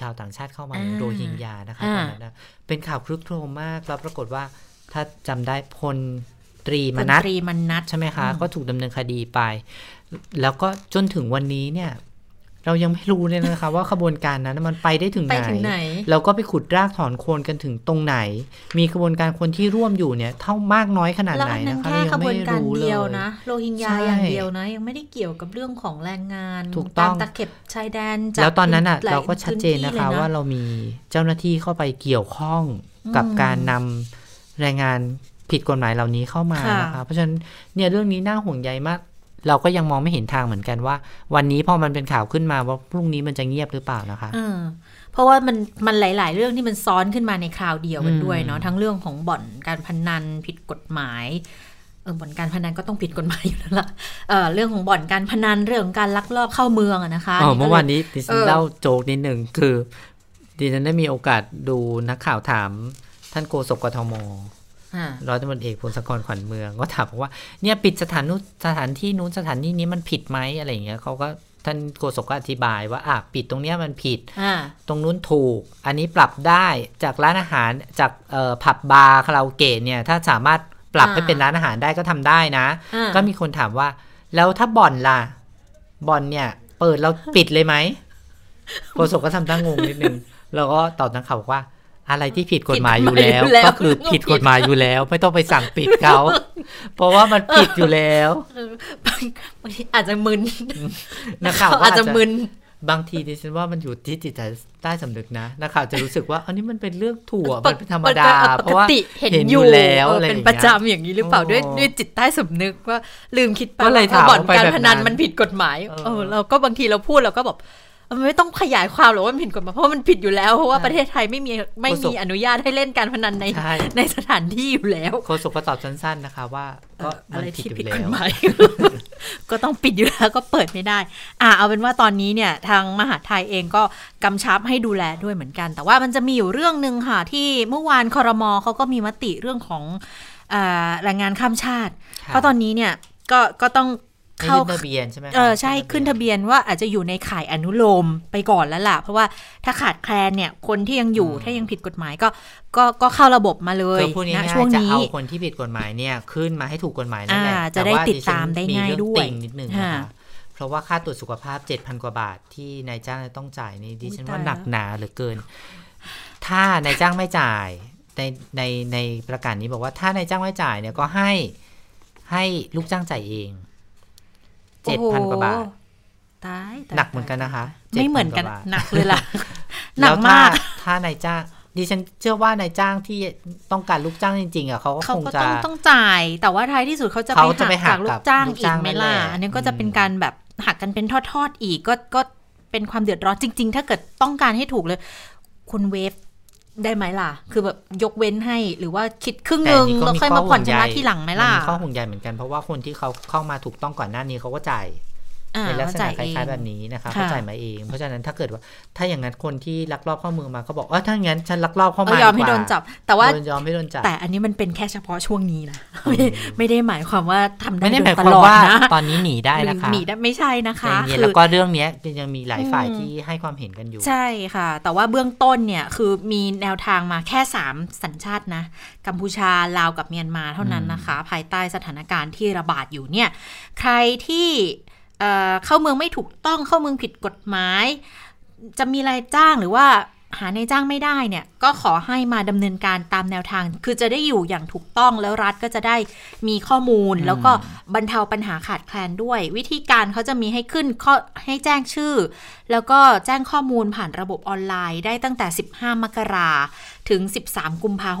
ชาวต่างชาติเข้ามาโรฮิงญานะคะตอนนั้นนะเป็นข่าวคลึกโครมมากแล้วปรากฏว่าถ้าจำได้พลตรีมนัทมนัทใช่ไหมคะ ก็ถูกดำเนินคดีไป แล้วก็จนถึงวันนี้เนี่ย เรายังไม่รู้เลยนะคะ ว่าขบวนการนั้นมันไปได้ถึงไหน เราก็ไปขุดรากถอนโคนกันถึงตรงไหน มีขบวนการคนที่ร่วมอยู่เนี่ย เท่ามากน้อยขนาดไหนนะคะเรายังไม่รู้เลยนะโรฮิงญาอย่างเดียวนะ ยังไม่ได้เกี่ยวกับเรื่องของแรงงานถูกต้องตะเข็บชายแดนแล้วตอนนั้นอะเราก็ชัดเจนนะคะว่าเรามีเจ้าหน้าที่เข้าไปเกี่ยวข้องกับการนำแรงงานผิดกฎหมายเหล่านี้เข้ามานะคะเพราะฉะนั้นเนี่ยเรื่องนี้น่าห่วงใยมาก เราก็ยังมองไม่เห็นทางเหมือนกันว่า วันนี้พอมันเป็นข่าวขึ้นมาว่าพรุ่งนี้มันจะเงียบหรือเปล่านะคะเพราะว่ามันมันหลาย ๆ เรื่องที่มันซ้อนขึ้นมาในคราวเดียวกันด้วยเนาะทั้งเรื่องของบ่อนการพนันผิดกฎหมายเออบ่อนการพนันก็ต้องผิดกฎหมายอยู่แล้วล่ะเออเรื่องของบ่อนการพนันเรื่องของการลักลอบเข้าเมืองนะคะอ๋อเมื่อวานนี้ดิฉันเล่าโจกนิดหนึ่งคือดิฉันได้มีโอกาสดูนักข่าวถามท่านโกศกกทม ร้อยตำรวจเอกพลสกรขวัญเมือง ก็ถามว่าเนี่ยปิดสถานนู้สถานที่นู้นสถานที่นี้มันผิดไหมอะไรเงี้ยเขาก็ท่านโฆษกก็อธิบายว่าอะปิดตรงเนี้ยมันผิด ตรงนู้นถูก อันนี้ปรับได้จากร้านอาหารจากผับบาร์คาราโอเกะเนี่ยถ้าสามารถปรับให้เป็นร้านอาหารได้ก็ทำได้นะ ก็มีคนถามว่า แล้วถ้าบ่อนล่ะบ่อนเนี่ย เปิดเราปิดเลยไหมโฆษกก็ทำตั้งงงนิดนึง แล้วก็ตอบนักข่าวว่า อะไรที่ผิดกฎหมายอยู่แล้ว ก็คือผิดกฎหมายอยู่แล้ว ไม่ต้องไปสั่งปิดเขา เพราะว่ามันผิดอยู่แล้วบางทีอาจจะมึนนักข่าวอาจจะมึนบางทีดิฉันว่ามันอยู่ที่จิตใจใต้สำนึกนะนักข่าวจะรู้สึกว่าอันนี้มันเป็นเรื่องถั่วมันเป็นธรรมดา เพราะว่าเห็นอยู่แล้วเป็นประจำอย่างนี้หรือเปล่าด้วยด้วยจิตใต้สำนึกว่าลืมคิดไปว่าบ่อนการพนันมันผิดกฎหมายเออเราก็บางทีเราพูดเราก็บอก มันไม่ต้องขยายความหรอกว่ามันผิดกฎหมายเพราะมันผิดอยู่แล้วเพราะว่าประเทศไทยไม่มีไม่มีอนุญาตให้เล่นการพนันในในสถานที่อยู่แล้วโฆษกก็ตอบสั้นๆนะคะ ว่าก็อะไรที่ผิดกฎหมายก็ต้องปิดอยู่แล้วก็เปิดไม่ได้ อ่าเอาเป็นว่าตอนนี้เนี่ยทางมหาไทยเองก็กำชับให้ดูแลด้วยเหมือนกัน แต่ว่ามันจะมีอยู่เรื่องหนึ่งค่ะที่เมื่อวานคอรมอเขาก็มีมติเรื่องของแรงงานข้ามชาติ เพราะตอนนี้เนี่ยก็ก็ต้อง เข้าทะเบียนใช่ไหมเออใช่ขึ้นทะเบียนว่าอาจจะอยู่ในข่ายอนุโลมไปก่อนแล้วล่ะ เพราะว่าถ้าขาดแคลนเนี่ยคนที่ยังอยู่ถ้ายังผิดกฎหมายก็ก็ก็เข้าระบบมาเลยนะช่วงนี้จะเอาคนที่ผิดกฎหมายเนี่ยขึ้นมาให้ถูกกฎหมายนั่นแหละจะได้ติดตามได้ง่ายด้วยนิดนึงนะคะเพราะว่าค่าตรวจสุขภาพเจ็ดพันกว่าบาทที่นายจ้างต้องจ่ายนี่ดิฉันว่าหนักหนาเหลือเกิน ถ้านายจ้างไม่จ่ายในในในประกาศนี้บอกว่าถ้านายจ้างไม่จ่ายเนี่ยก็ให้ให้ลูกจ้างจ่ายเอง เจ็ดพันกว่าบาทตายหนักเหมือนกันนะคะ ไม่เหมือนกันหนักเลยล่ะหนักมากถ้านายจ้างดิฉันเชื่อว่านายจ้างที่ต้องการลูกจ้างจริงๆอะเขาก็คงจะต้องต้องจ่าย แต่ว่าท้ายที่สุดเขาจะไปหักลูกจ้างอีกไหมล่ะอันนี้ก็จะเป็นการแบบหักกันเป็นทอดๆอีกก็ก็เป็นความเดือดร้อนจริง ๆ ถ้าเกิดต้องการให้ถูกเลย คุณเวฟ ได้ไหมล่ะ คือแบบยกเว้นให้หรือว่าคิดครึ่งหนึ่งแล้วค่อยมาผ่อนชำระที่หลังไหมล่ะมีข้อห่วงใยเหมือนกันเพราะว่าคนที่เขาเข้ามาถูกต้องก่อนหน้านี้เขาก็จ่าย ในลักษณะคล้ายๆแบบนี้นะคะเข้าใจมาเอง เพราะฉะนั้นถ้าเกิดว่าถ้าอย่างนั้นคนที่ลักลอบเข้าเมืองมาก็บอกว่าถ้าอย่างนั้นฉันลักลอบเข้ามายอมให้โดนจับ แต่ว่ายอมให้โดนจับแต่อันนี้มันเป็นแค่เฉพาะช่วงนี้นะไม่ได้หมายความว่าทำได้ตลอดนะตอนนี้หนีได้นะคะหนีได้ไม่ใช่นะคะแล้วก็เรื่องนี้ยังมีหลายฝ่ายที่ให้ความเห็นกันอยู่ ใช่ค่ะ แต่ว่าเบื้องต้นเนี่ยคือมีแนวทางมาแค่สามสัญชาตินะ กัมพูชาลาวกับเมียนมาเท่านั้นนะคะ ภายใต้สถานการณ์ที่ระบาดอยู่เนี่ย ใครที่ เข้าเมืองไม่ถูกต้องเข้าเมืองผิดกฎหมาย จะมีรายจ้างหรือว่าหาในจ้างไม่ได้เนี่ยก็ขอให้มาดำเนินการตามแนวทาง คือจะได้อยู่อย่างถูกต้องแล้วรัฐก็จะได้มีข้อมูล แล้วก็บรรเทาปัญหาขาดแคลนด้วย วิธีการเขาจะมีให้ขึ้นข้อให้แจ้งชื่อ แล้วก็แจ้งข้อมูลผ่านระบบออนไลน์ได้ตั้งแต่ 15 มกราถึง 13 กุมภาพันธ์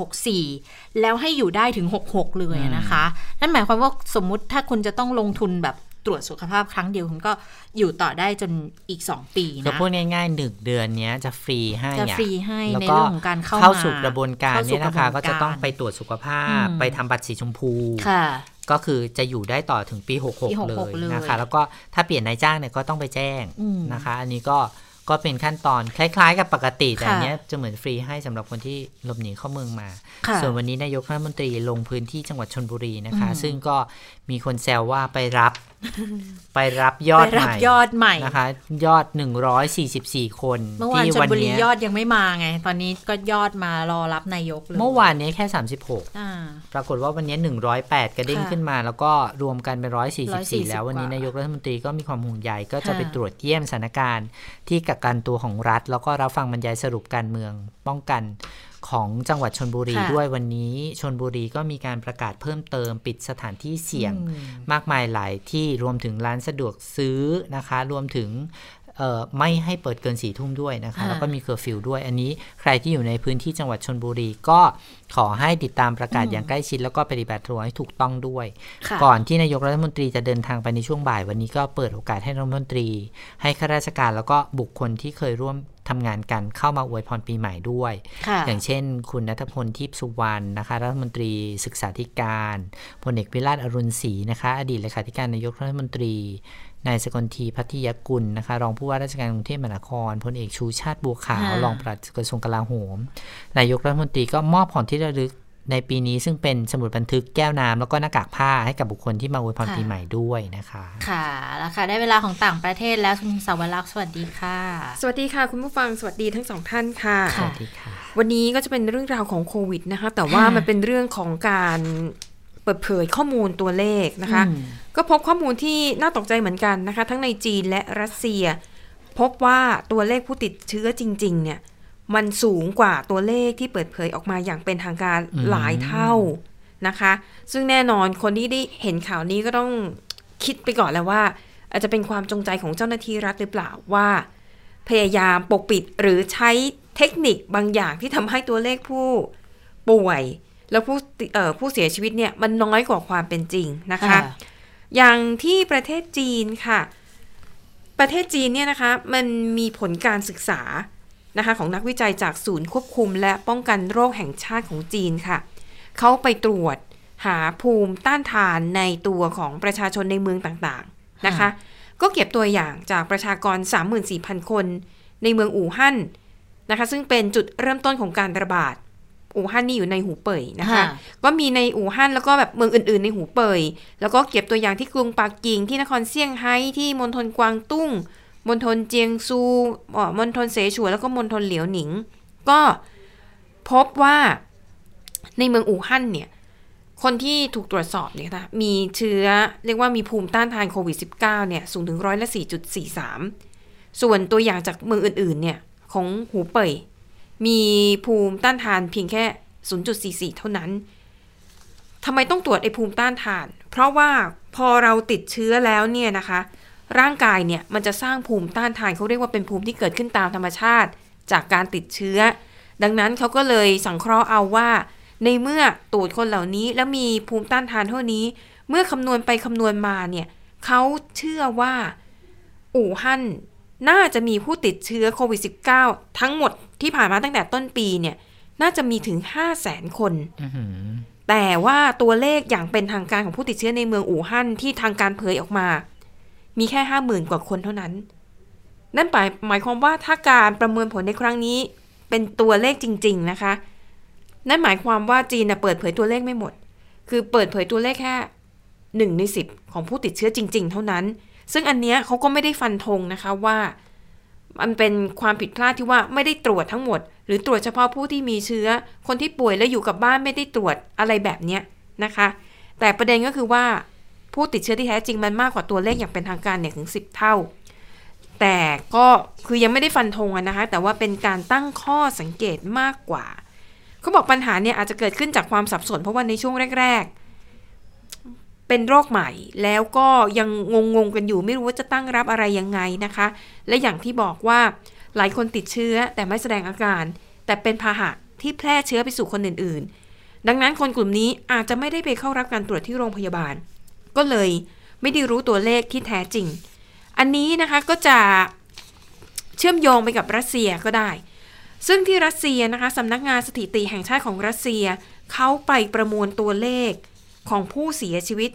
64แล้วให้อยู่ได้ถึง 66 เลยนะคะ นั่นหมายความว่าสมมุติถ้าคุณจะต้องลงทุนแบบ ตรวจสุขภาพครั้งเดียวคุณก็อยู่ต่อได้จนอีก 2 ปีนะก็พูดง่ายๆหนึ่งเดือนนี้จะฟรีให้จะฟรีให้ในเรื่องของการเข้าเข้าสู่กระบวนการนี้นะคะก็จะต้องไปตรวจสุขภาพไปทำบัตรสีชมพูก็คือจะอยู่ได้ต่อถึงปี 66 เลยนะคะ แล้วก็ถ้าเปลี่ยนนายจ้างเนี่ยก็ต้องไปแจ้งนะคะ อันนี้ก็ก็เป็นขั้นตอนคล้าย ๆ กับปกติ แต่เนี้ยจะเหมือนฟรีให้สำหรับคนที่หลบหนีเข้าเมืองมา ส่วนวันนี้นายกรัฐมนตรีลงพื้นที่จังหวัดชนบุรีนะคะ ซึ่งก็มีคนแซวว่าไปรับไปรับยอดใหม่ยอดใหม่นะคะ ยอด 144 คนเมื่อวานชนบุรียอดยังไม่มาไง ตอนนี้ก็ยอดมารอรับนายกเลยเมื่อวานนี้แค่ 36 ปรากฏว่าวันนี้ 108 กระเด้งขึ้นมา แล้วก็รวมกันเป็น 144 แล้ววันนี้นายกรัฐมนตรีก็มีความห่วงใยก็จะไปตรวจเยี่ยมสถานการณ์ ที่กักกันตัวของรัฐ แล้วก็รับฟังบรรยายสรุปการเมืองป้องกัน ของจังหวัดชลบุรีด้วยวันนี้ชลบุรีก็มีการประกาศเพิ่มเติมปิดสถานที่เสี่ยงมากมายหลายที่รวมถึงร้านสะดวกซื้อนะคะ รวมถึง ไม่ให้เปิดเกินสี่ทุ่มด้วยนะคะ แล้วก็มีเคอร์ฟิวด้วย อันนี้ใครที่อยู่ในพื้นที่จังหวัดชนบุรีก็ขอให้ติดตามประกาศอย่างใกล้ชิด แล้วก็ปฏิบัติตัวให้ถูกต้องด้วย ก่อนที่นายกรัฐมนตรีจะเดินทางไปในช่วงบ่ายวันนี้ก็เปิดโอกาสให้รัฐมนตรี ให้ข้าราชการแล้วก็บุคคลที่เคยร่วมทำงานกันเข้ามาอวยพรปีใหม่ด้วย อย่างเช่น คุณนัทพลทิพสุวรรณนะคะ รัฐมนตรีศึกษาธิการพลเอกวิราชอรุณศรีนะคะ อดีตเลขาธิการนายกรัฐมนตรี นายสกลทีพัทยกุลนะคะ รองผู้ว่าราชการกรุงเทพมหานครพลเอกชูชาติบัวขาวรองปลัดกระทรวงกลาโหม นายกรัฐมนตรีก็มอบของที่ระลึกในปีนี้ซึ่งเป็นสมุดบันทึกแก้วน้ำแล้วก็หน้ากากผ้าให้กับบุคคลที่มาอวยพรปีใหม่ด้วยนะคะ ค่ะแล้วค่ะ ได้เวลาของต่างประเทศแล้วคุณสาวรักษ์สวัสดีค่ะ สวัสดีค่ะ คุณผู้ฟังสวัสดีทั้งสองท่านค่ะสวัสดีค่ะ วันนี้ก็จะเป็นเรื่องราวของโควิดนะคะ แต่ว่ามันเป็นเรื่องของการเปิดเผยข้อมูลตัวเลขนะคะ ก็พบข้อมูลที่น่าตกใจเหมือนกันนะคะ ทั้งในจีนและรัสเซีย พบว่าตัวเลขผู้ติดเชื้อจริง ๆ เนี่ย มันสูงกว่าตัวเลขที่เปิดเผยออกมาอย่างเป็นทางการหลายเท่านะคะ ซึ่งแน่นอนคนที่ได้เห็นข่าวนี้ก็ต้องคิดไปก่อนแล้วว่า อาจจะเป็นความจงใจของเจ้าหน้าที่รัฐหรือเปล่าว่า พยายามปกปิดหรือใช้เทคนิคบางอย่างที่ทำให้ตัวเลขผู้ป่วย แล้วผู้ผู้เสียชีวิตเนี่ยมันน้อยกว่าความเป็นจริงนะคะ อย่างที่ประเทศจีนค่ะ ประเทศจีนเนี่ยนะคะมันมีผลการศึกษานะคะของนักวิจัยจากศูนย์ควบคุม และป้องกันโรคแห่งชาติของจีนค่ะ เขาไปตรวจหาภูมิต้านทานในตัวของประชาชนในเมืองต่างๆนะคะ ก็เก็บตัวอย่างจากประชากร 34,000 คน ในเมืองอู่ฮั่นนะคะ ซึ่งเป็นจุดเริ่มต้นของการระบาด อู่ฮั่นนี่อยู่ในหูเป่ยนะคะ ก็มีในอู่ฮั่นแล้วก็แบบเมืองอื่น ๆ ในหูเป่ยแล้วก็เก็บตัวอย่างที่กรุงปักกิ่งที่นครเซี่ยงไฮ้ที่มณฑลกวางตุ้งมณฑลเจียงซูมณฑลเสฉวนแล้วก็มณฑลเหลียวหนิง ก็พบว่าในเมืองอู่ฮั่นเนี่ยคนที่ถูกตรวจสอบเนี่ยนะมีเชื้อเรียกว่ามีภูมิต้านทานโควิด -19 เนี่ยสูงถึงร้อยละ4.43 ส่วนตัวอย่างจากเมืองอื่น ๆ เนี่ยของหูเป่ย มีภูมิต้านทานเพียงแค่ 0.44 เท่านั้นทำไมต้องตรวจไอภูมิต้านทาน เพราะว่าพอเราติดเชื้อแล้วเนี่ยนะคะ ร่างกายเนี่ยมันจะสร้างภูมิต้านทานเขาเรียกว่าเป็นภูมิที่เกิดขึ้นตามธรรมชาติ จากการติดเชื้อ ดังนั้นเขาก็เลยสังเคราะห์เอาว่า ในเมื่อตรวจคนเหล่านี้แล้วมีภูมิต้านทานเท่านี้ เมื่อคำนวณไปคำนวณมาเนี่ยเขาเชื่อว่าอู่ฮั่นน่าจะมีผู้ติดเชื้อโควิด -19 ทั้งหมด ที่ผ่านมาตั้งแต่ต้นปีเนี่ย น่าจะมีถึง5 0 0แสนคน แต่ว่าตัวเลขอย่างเป็นทางการของผู้ติดเชื้อในเมืองอู่ฮั่นที่ทางการเผยออกมา มีแค่ห้าหมื่นกว่าคนเท่านั้น นั่นหมายความว่าถ้าการประเมินผลในครั้งนี้ เป็นตัวเลขจริง ๆนะคะ นั่นหมายความว่าจีนเปิดเผยตัวเลขไม่หมด คือเปิดเผยตัวเลขแค่หนึ่งในสิบของผู้ติดเชื้อจริง ๆ เท่านั้น ซึ่งอันเนี้ยเขาก็ไม่ได้ฟันธงนะคะว่า มันเป็นความผิดพลาดที่ว่าไม่ได้ตรวจทั้งหมด หรือตรวจเฉพาะผู้ที่มีเชื้อ คนที่ป่วยแล้วอยู่กับบ้านไม่ได้ตรวจอะไรแบบเนี้ยนะคะ แต่ประเด็นก็คือว่าผู้ติดเชื้อที่แท้จริงมันมากกว่าตัวเลขอย่างเป็นทางการเนี่ยถึง 10 เท่า แต่ก็คือยังไม่ได้ฟันธงนะคะ แต่ว่าเป็นการตั้งข้อสังเกตมากกว่า เขาบอกปัญหาเนี่ยอาจจะเกิดขึ้นจากความสับสนเพราะว่าในช่วงแรกๆ เป็นโรคใหม่ แล้วก็ยังงงๆกันอยู่ไม่รู้ว่าจะตั้งรับอะไรยังไงนะคะ และอย่างที่บอกว่าหลายคนติดเชื้อแต่ไม่แสดงอาการ แต่เป็นพาหะที่แพร่เชื้อไปสู่คนอื่นๆ ดังนั้นคนกลุ่มนี้อาจจะไม่ได้ไปเข้ารับการตรวจที่โรงพยาบาล ก็เลยไม่ได้รู้ตัวเลขที่แท้จริง อันนี้นะคะก็จะเชื่อมโยงไปกับรัสเซียก็ได้ ซึ่งที่รัสเซียนะคะสำนักงานสถิติแห่งชาติของรัสเซียเขาไปประมวลตัวเลข ของผู้เสียชีวิต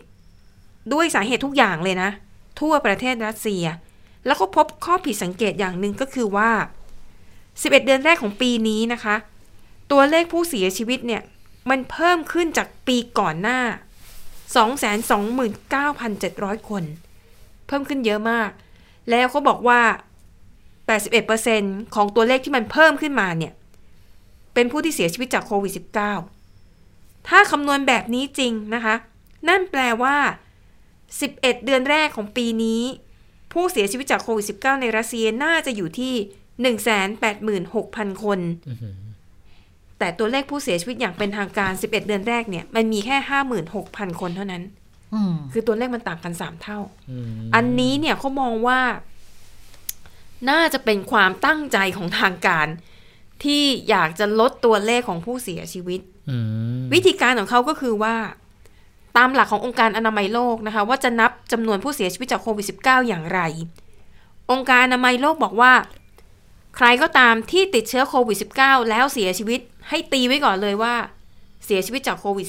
ด้วยสาเหตุทุกอย่างเลยนะ ทั่วประเทศรัสเซีย แล้วก็พบข้อผิดสังเกตอย่างหนึ่งก็คือว่า 11 เดือนแรกของปีนี้นะคะ ตัวเลขผู้เสียชีวิตเนี่ย มันเพิ่มขึ้นจากปีก่อนหน้า 229,700 คน เพิ่มขึ้นเยอะมาก แล้วเขาบอกว่า 81%ของตัวเลขที่มันเพิ่มขึ้นมาเนี่ย เป็นผู้ที่เสียชีวิตจากโควิด -19 ถ้าคำนวณแบบนี้จริงนะคะ นั่นแปลว่า 11 เดือนแรกของปีนี้ ผู้เสียชีวิตจากโควิด -19 ในรัสเซียน่าจะอยู่ที่ 186,000 คน แต่ตัวเลขผู้เสียชีวิตอย่างเป็นทางการ 11 เดือนแรกเนี่ย มันมีแค่ 56,000 คนเท่านั้นอืมคือตัวเลขมันต่างกัน3เท่าอืมอันนี้เนี่ยเขามองว่า น่าจะเป็นความตั้งใจของทางการ ที่อยากจะลดตัวเลขของผู้เสียชีวิตอืม วิธีการของเขาก็คือว่า ตามหลักขององค์การอนามัยโลกนะคะ ว่าจะนับจำนวนผู้เสียชีวิตจากโควิด -19 อย่างไร องค์การอนามัยโลกบอกว่า ใครก็ตามที่ติดเชื้อโควิด -19 แล้วเสียชีวิต ให้ตีไว้ก่อนเลยว่า เสียชีวิตจากโควิด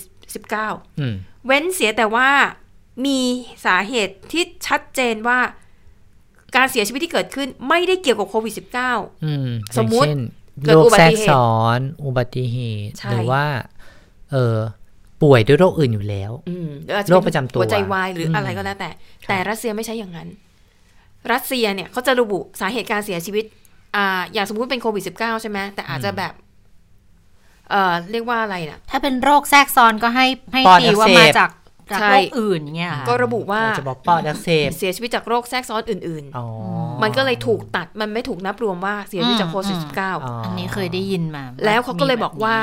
-19 อืมเว้นเสียแต่ว่ามีสาเหตุที่ชัดเจนว่า การเสียชีวิตที่เกิดขึ้นไม่ได้เกี่ยวกับโควิด -19 อืมสมมุติ อย่างเกิเช่นดโรอุคบัแทรติกเหตุซ้อน อุบัติเหตุใช่หรือว่า เออป่วยด้วยโรคอื่นอยู่แล้วอืมหรืออาจจะโรคประจำตัวหัวใจวายหรืออมอะไรก็แล้วแต่ แต่รัสเซียไม่ใช่อย่างนั้น รัสเซียเนี่ยเขาจะระบุสาเหตุการเสียชีวิต อ่า อย่างสมมุติเป็นโควิด -19 ใช่ไหมแต่อาจจะแบบเอ่อเรียกว่าอะไรนะถ้าเป็นโรคแทรกซ้อนก็ให้ให้ปอดตีอักว่าเสบมาจาก จากใช่โรคอื่นอย่างเงี้ยค่ะก็ระบุว่าเราจะบอกปอดอักเสบเสียชีวิตจากโรคแทรกซ้อนอื่นอ๋อๆมันก็เลยถูกตัดมันไม่ถูกนับรวมว่าเสียชีวิตจากโควิด -19 อันนี้เคยได้ยินมา แล้วเขาก็เลยบอกว่า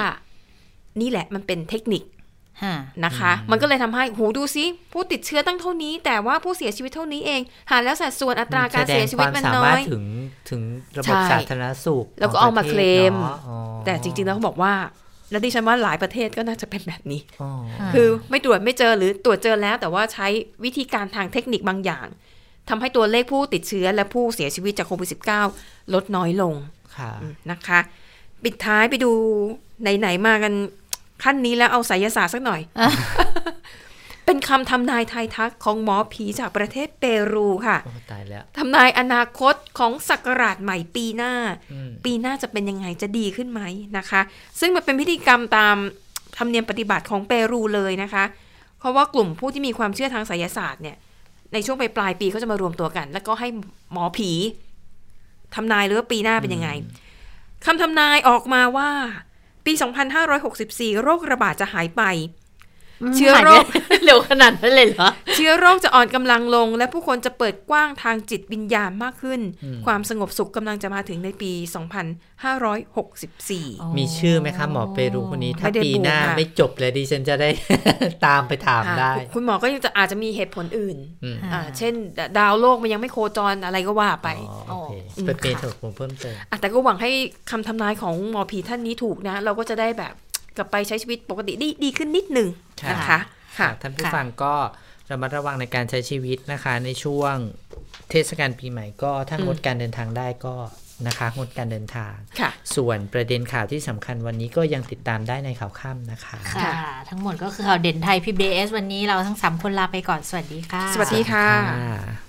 มีนี่แหละมันเป็นเทคนิคแบบนี้ฮะนะคะ มันก็เลยทำให้หูดูซิผู้ติดเชื้อตั้งเท่านี้ แต่ว่าผู้เสียชีวิตเท่านี้เอง หารแล้วสัดส่วนอัตราการเสียชีวิตมันแสดงควาน้สาอมารถยถึงถึงระบบใช่สาธารณสุข แล้วก็ขงเอามาประทศเคลมเนอะอ๋อแต่จริงๆแล้วเขาบอกว่า และดิฉันว่าหลายประเทศก็น่าจะเป็นแบบนี้อ๋อคือไม่ตรวจไม่เจอหรือตรวจเจอแล้ว แต่ว่าใช้วิธีการทางเทคนิคบางอย่างทำให้ตัวเลขผู้ติดเชื้อและผู้เสียชีวิตจากโควิด -19 ลดน้อยลงค่ะนะคะ ปิดท้ายไปดูไหน ๆ มากันขั้นนี้แล้วเอาไสยศาสตร์สักหน่อย เป็นคำทำนายทายทักของหมอผีจากประเทศเปรูค่ะโอ้ตายแล้วทำนายอนาคตของศักราชใหม่ปีหน้าอืมปีหน้าจะเป็นยังไงจะดีขึ้นไหมนะคะ ซึ่งมันเป็นพิธีกรรมตามธรรมเนียมปฏิบัติของเปรูเลยนะคะ เพราะว่ากลุ่มผู้ที่มีความเชื่อทางไสยศาสตร์เนี่ย ในช่วงปลายปลายๆปีเขาจะมารวมตัวกัน แล้วก็ให้หมอผีทำนายเลยว่าปีหน้าเป็นยังไงคำทำนายออกมาว่า ปี 2564 โรคระบาดจะหายไป เชื้อโรคเร็วขนาดนั้นเลยเหรอ เชื้อโรคจะอ่อนกำลังลง และผู้คนจะเปิดกว้างทางจิตวิญญาณมากขึ้น ความสงบสุขกำลังจะมาถึงในปี 2564 มีชื่อไหมคะหมอเปรูคนนี้ ถ้าไม่ได้ปีหน้าบูมค่ะไม่จบเลยดิฉันจะได้ตามไปถามได้อะคุณหมอก็ยังจะอาจจะมีเหตุผลอื่นอืมอ่าอ่าเช่น ดาวโลกมันยังไม่โคจรอะไรก็ว่าไปอ๋อโอเคอืมไปเป็นเถอะผมเพิ่มเติมอะแต่ก็หวังให้คำทำนายของหมอผีท่านนี้ถูกนะ เราก็จะได้แบบกลับไปใช้ชีวิตปกติดีดีขึ้นนิดหนึ่งค่ะ นะคะค่ะท่านผู้ค่ะฟังก็ระมัดระวังในการใช้ชีวิตนะคะ ในช่วงเทศกาลปีใหม่ก็ถ้างดการเดินทางได้ก็นะคะงดการเดินทางค่ะส่วนประเด็นข่าวที่สำคัญวันนี้ก็ยังติดตามได้ในข่าวค่ำนะคะ ค่ะ ทั้งหมดก็คือข่าวเด่นไทย PBS วันนี้เราทั้งสามคนลาไปก่อน สวัสดีค่ะ สวัสดีค่ะ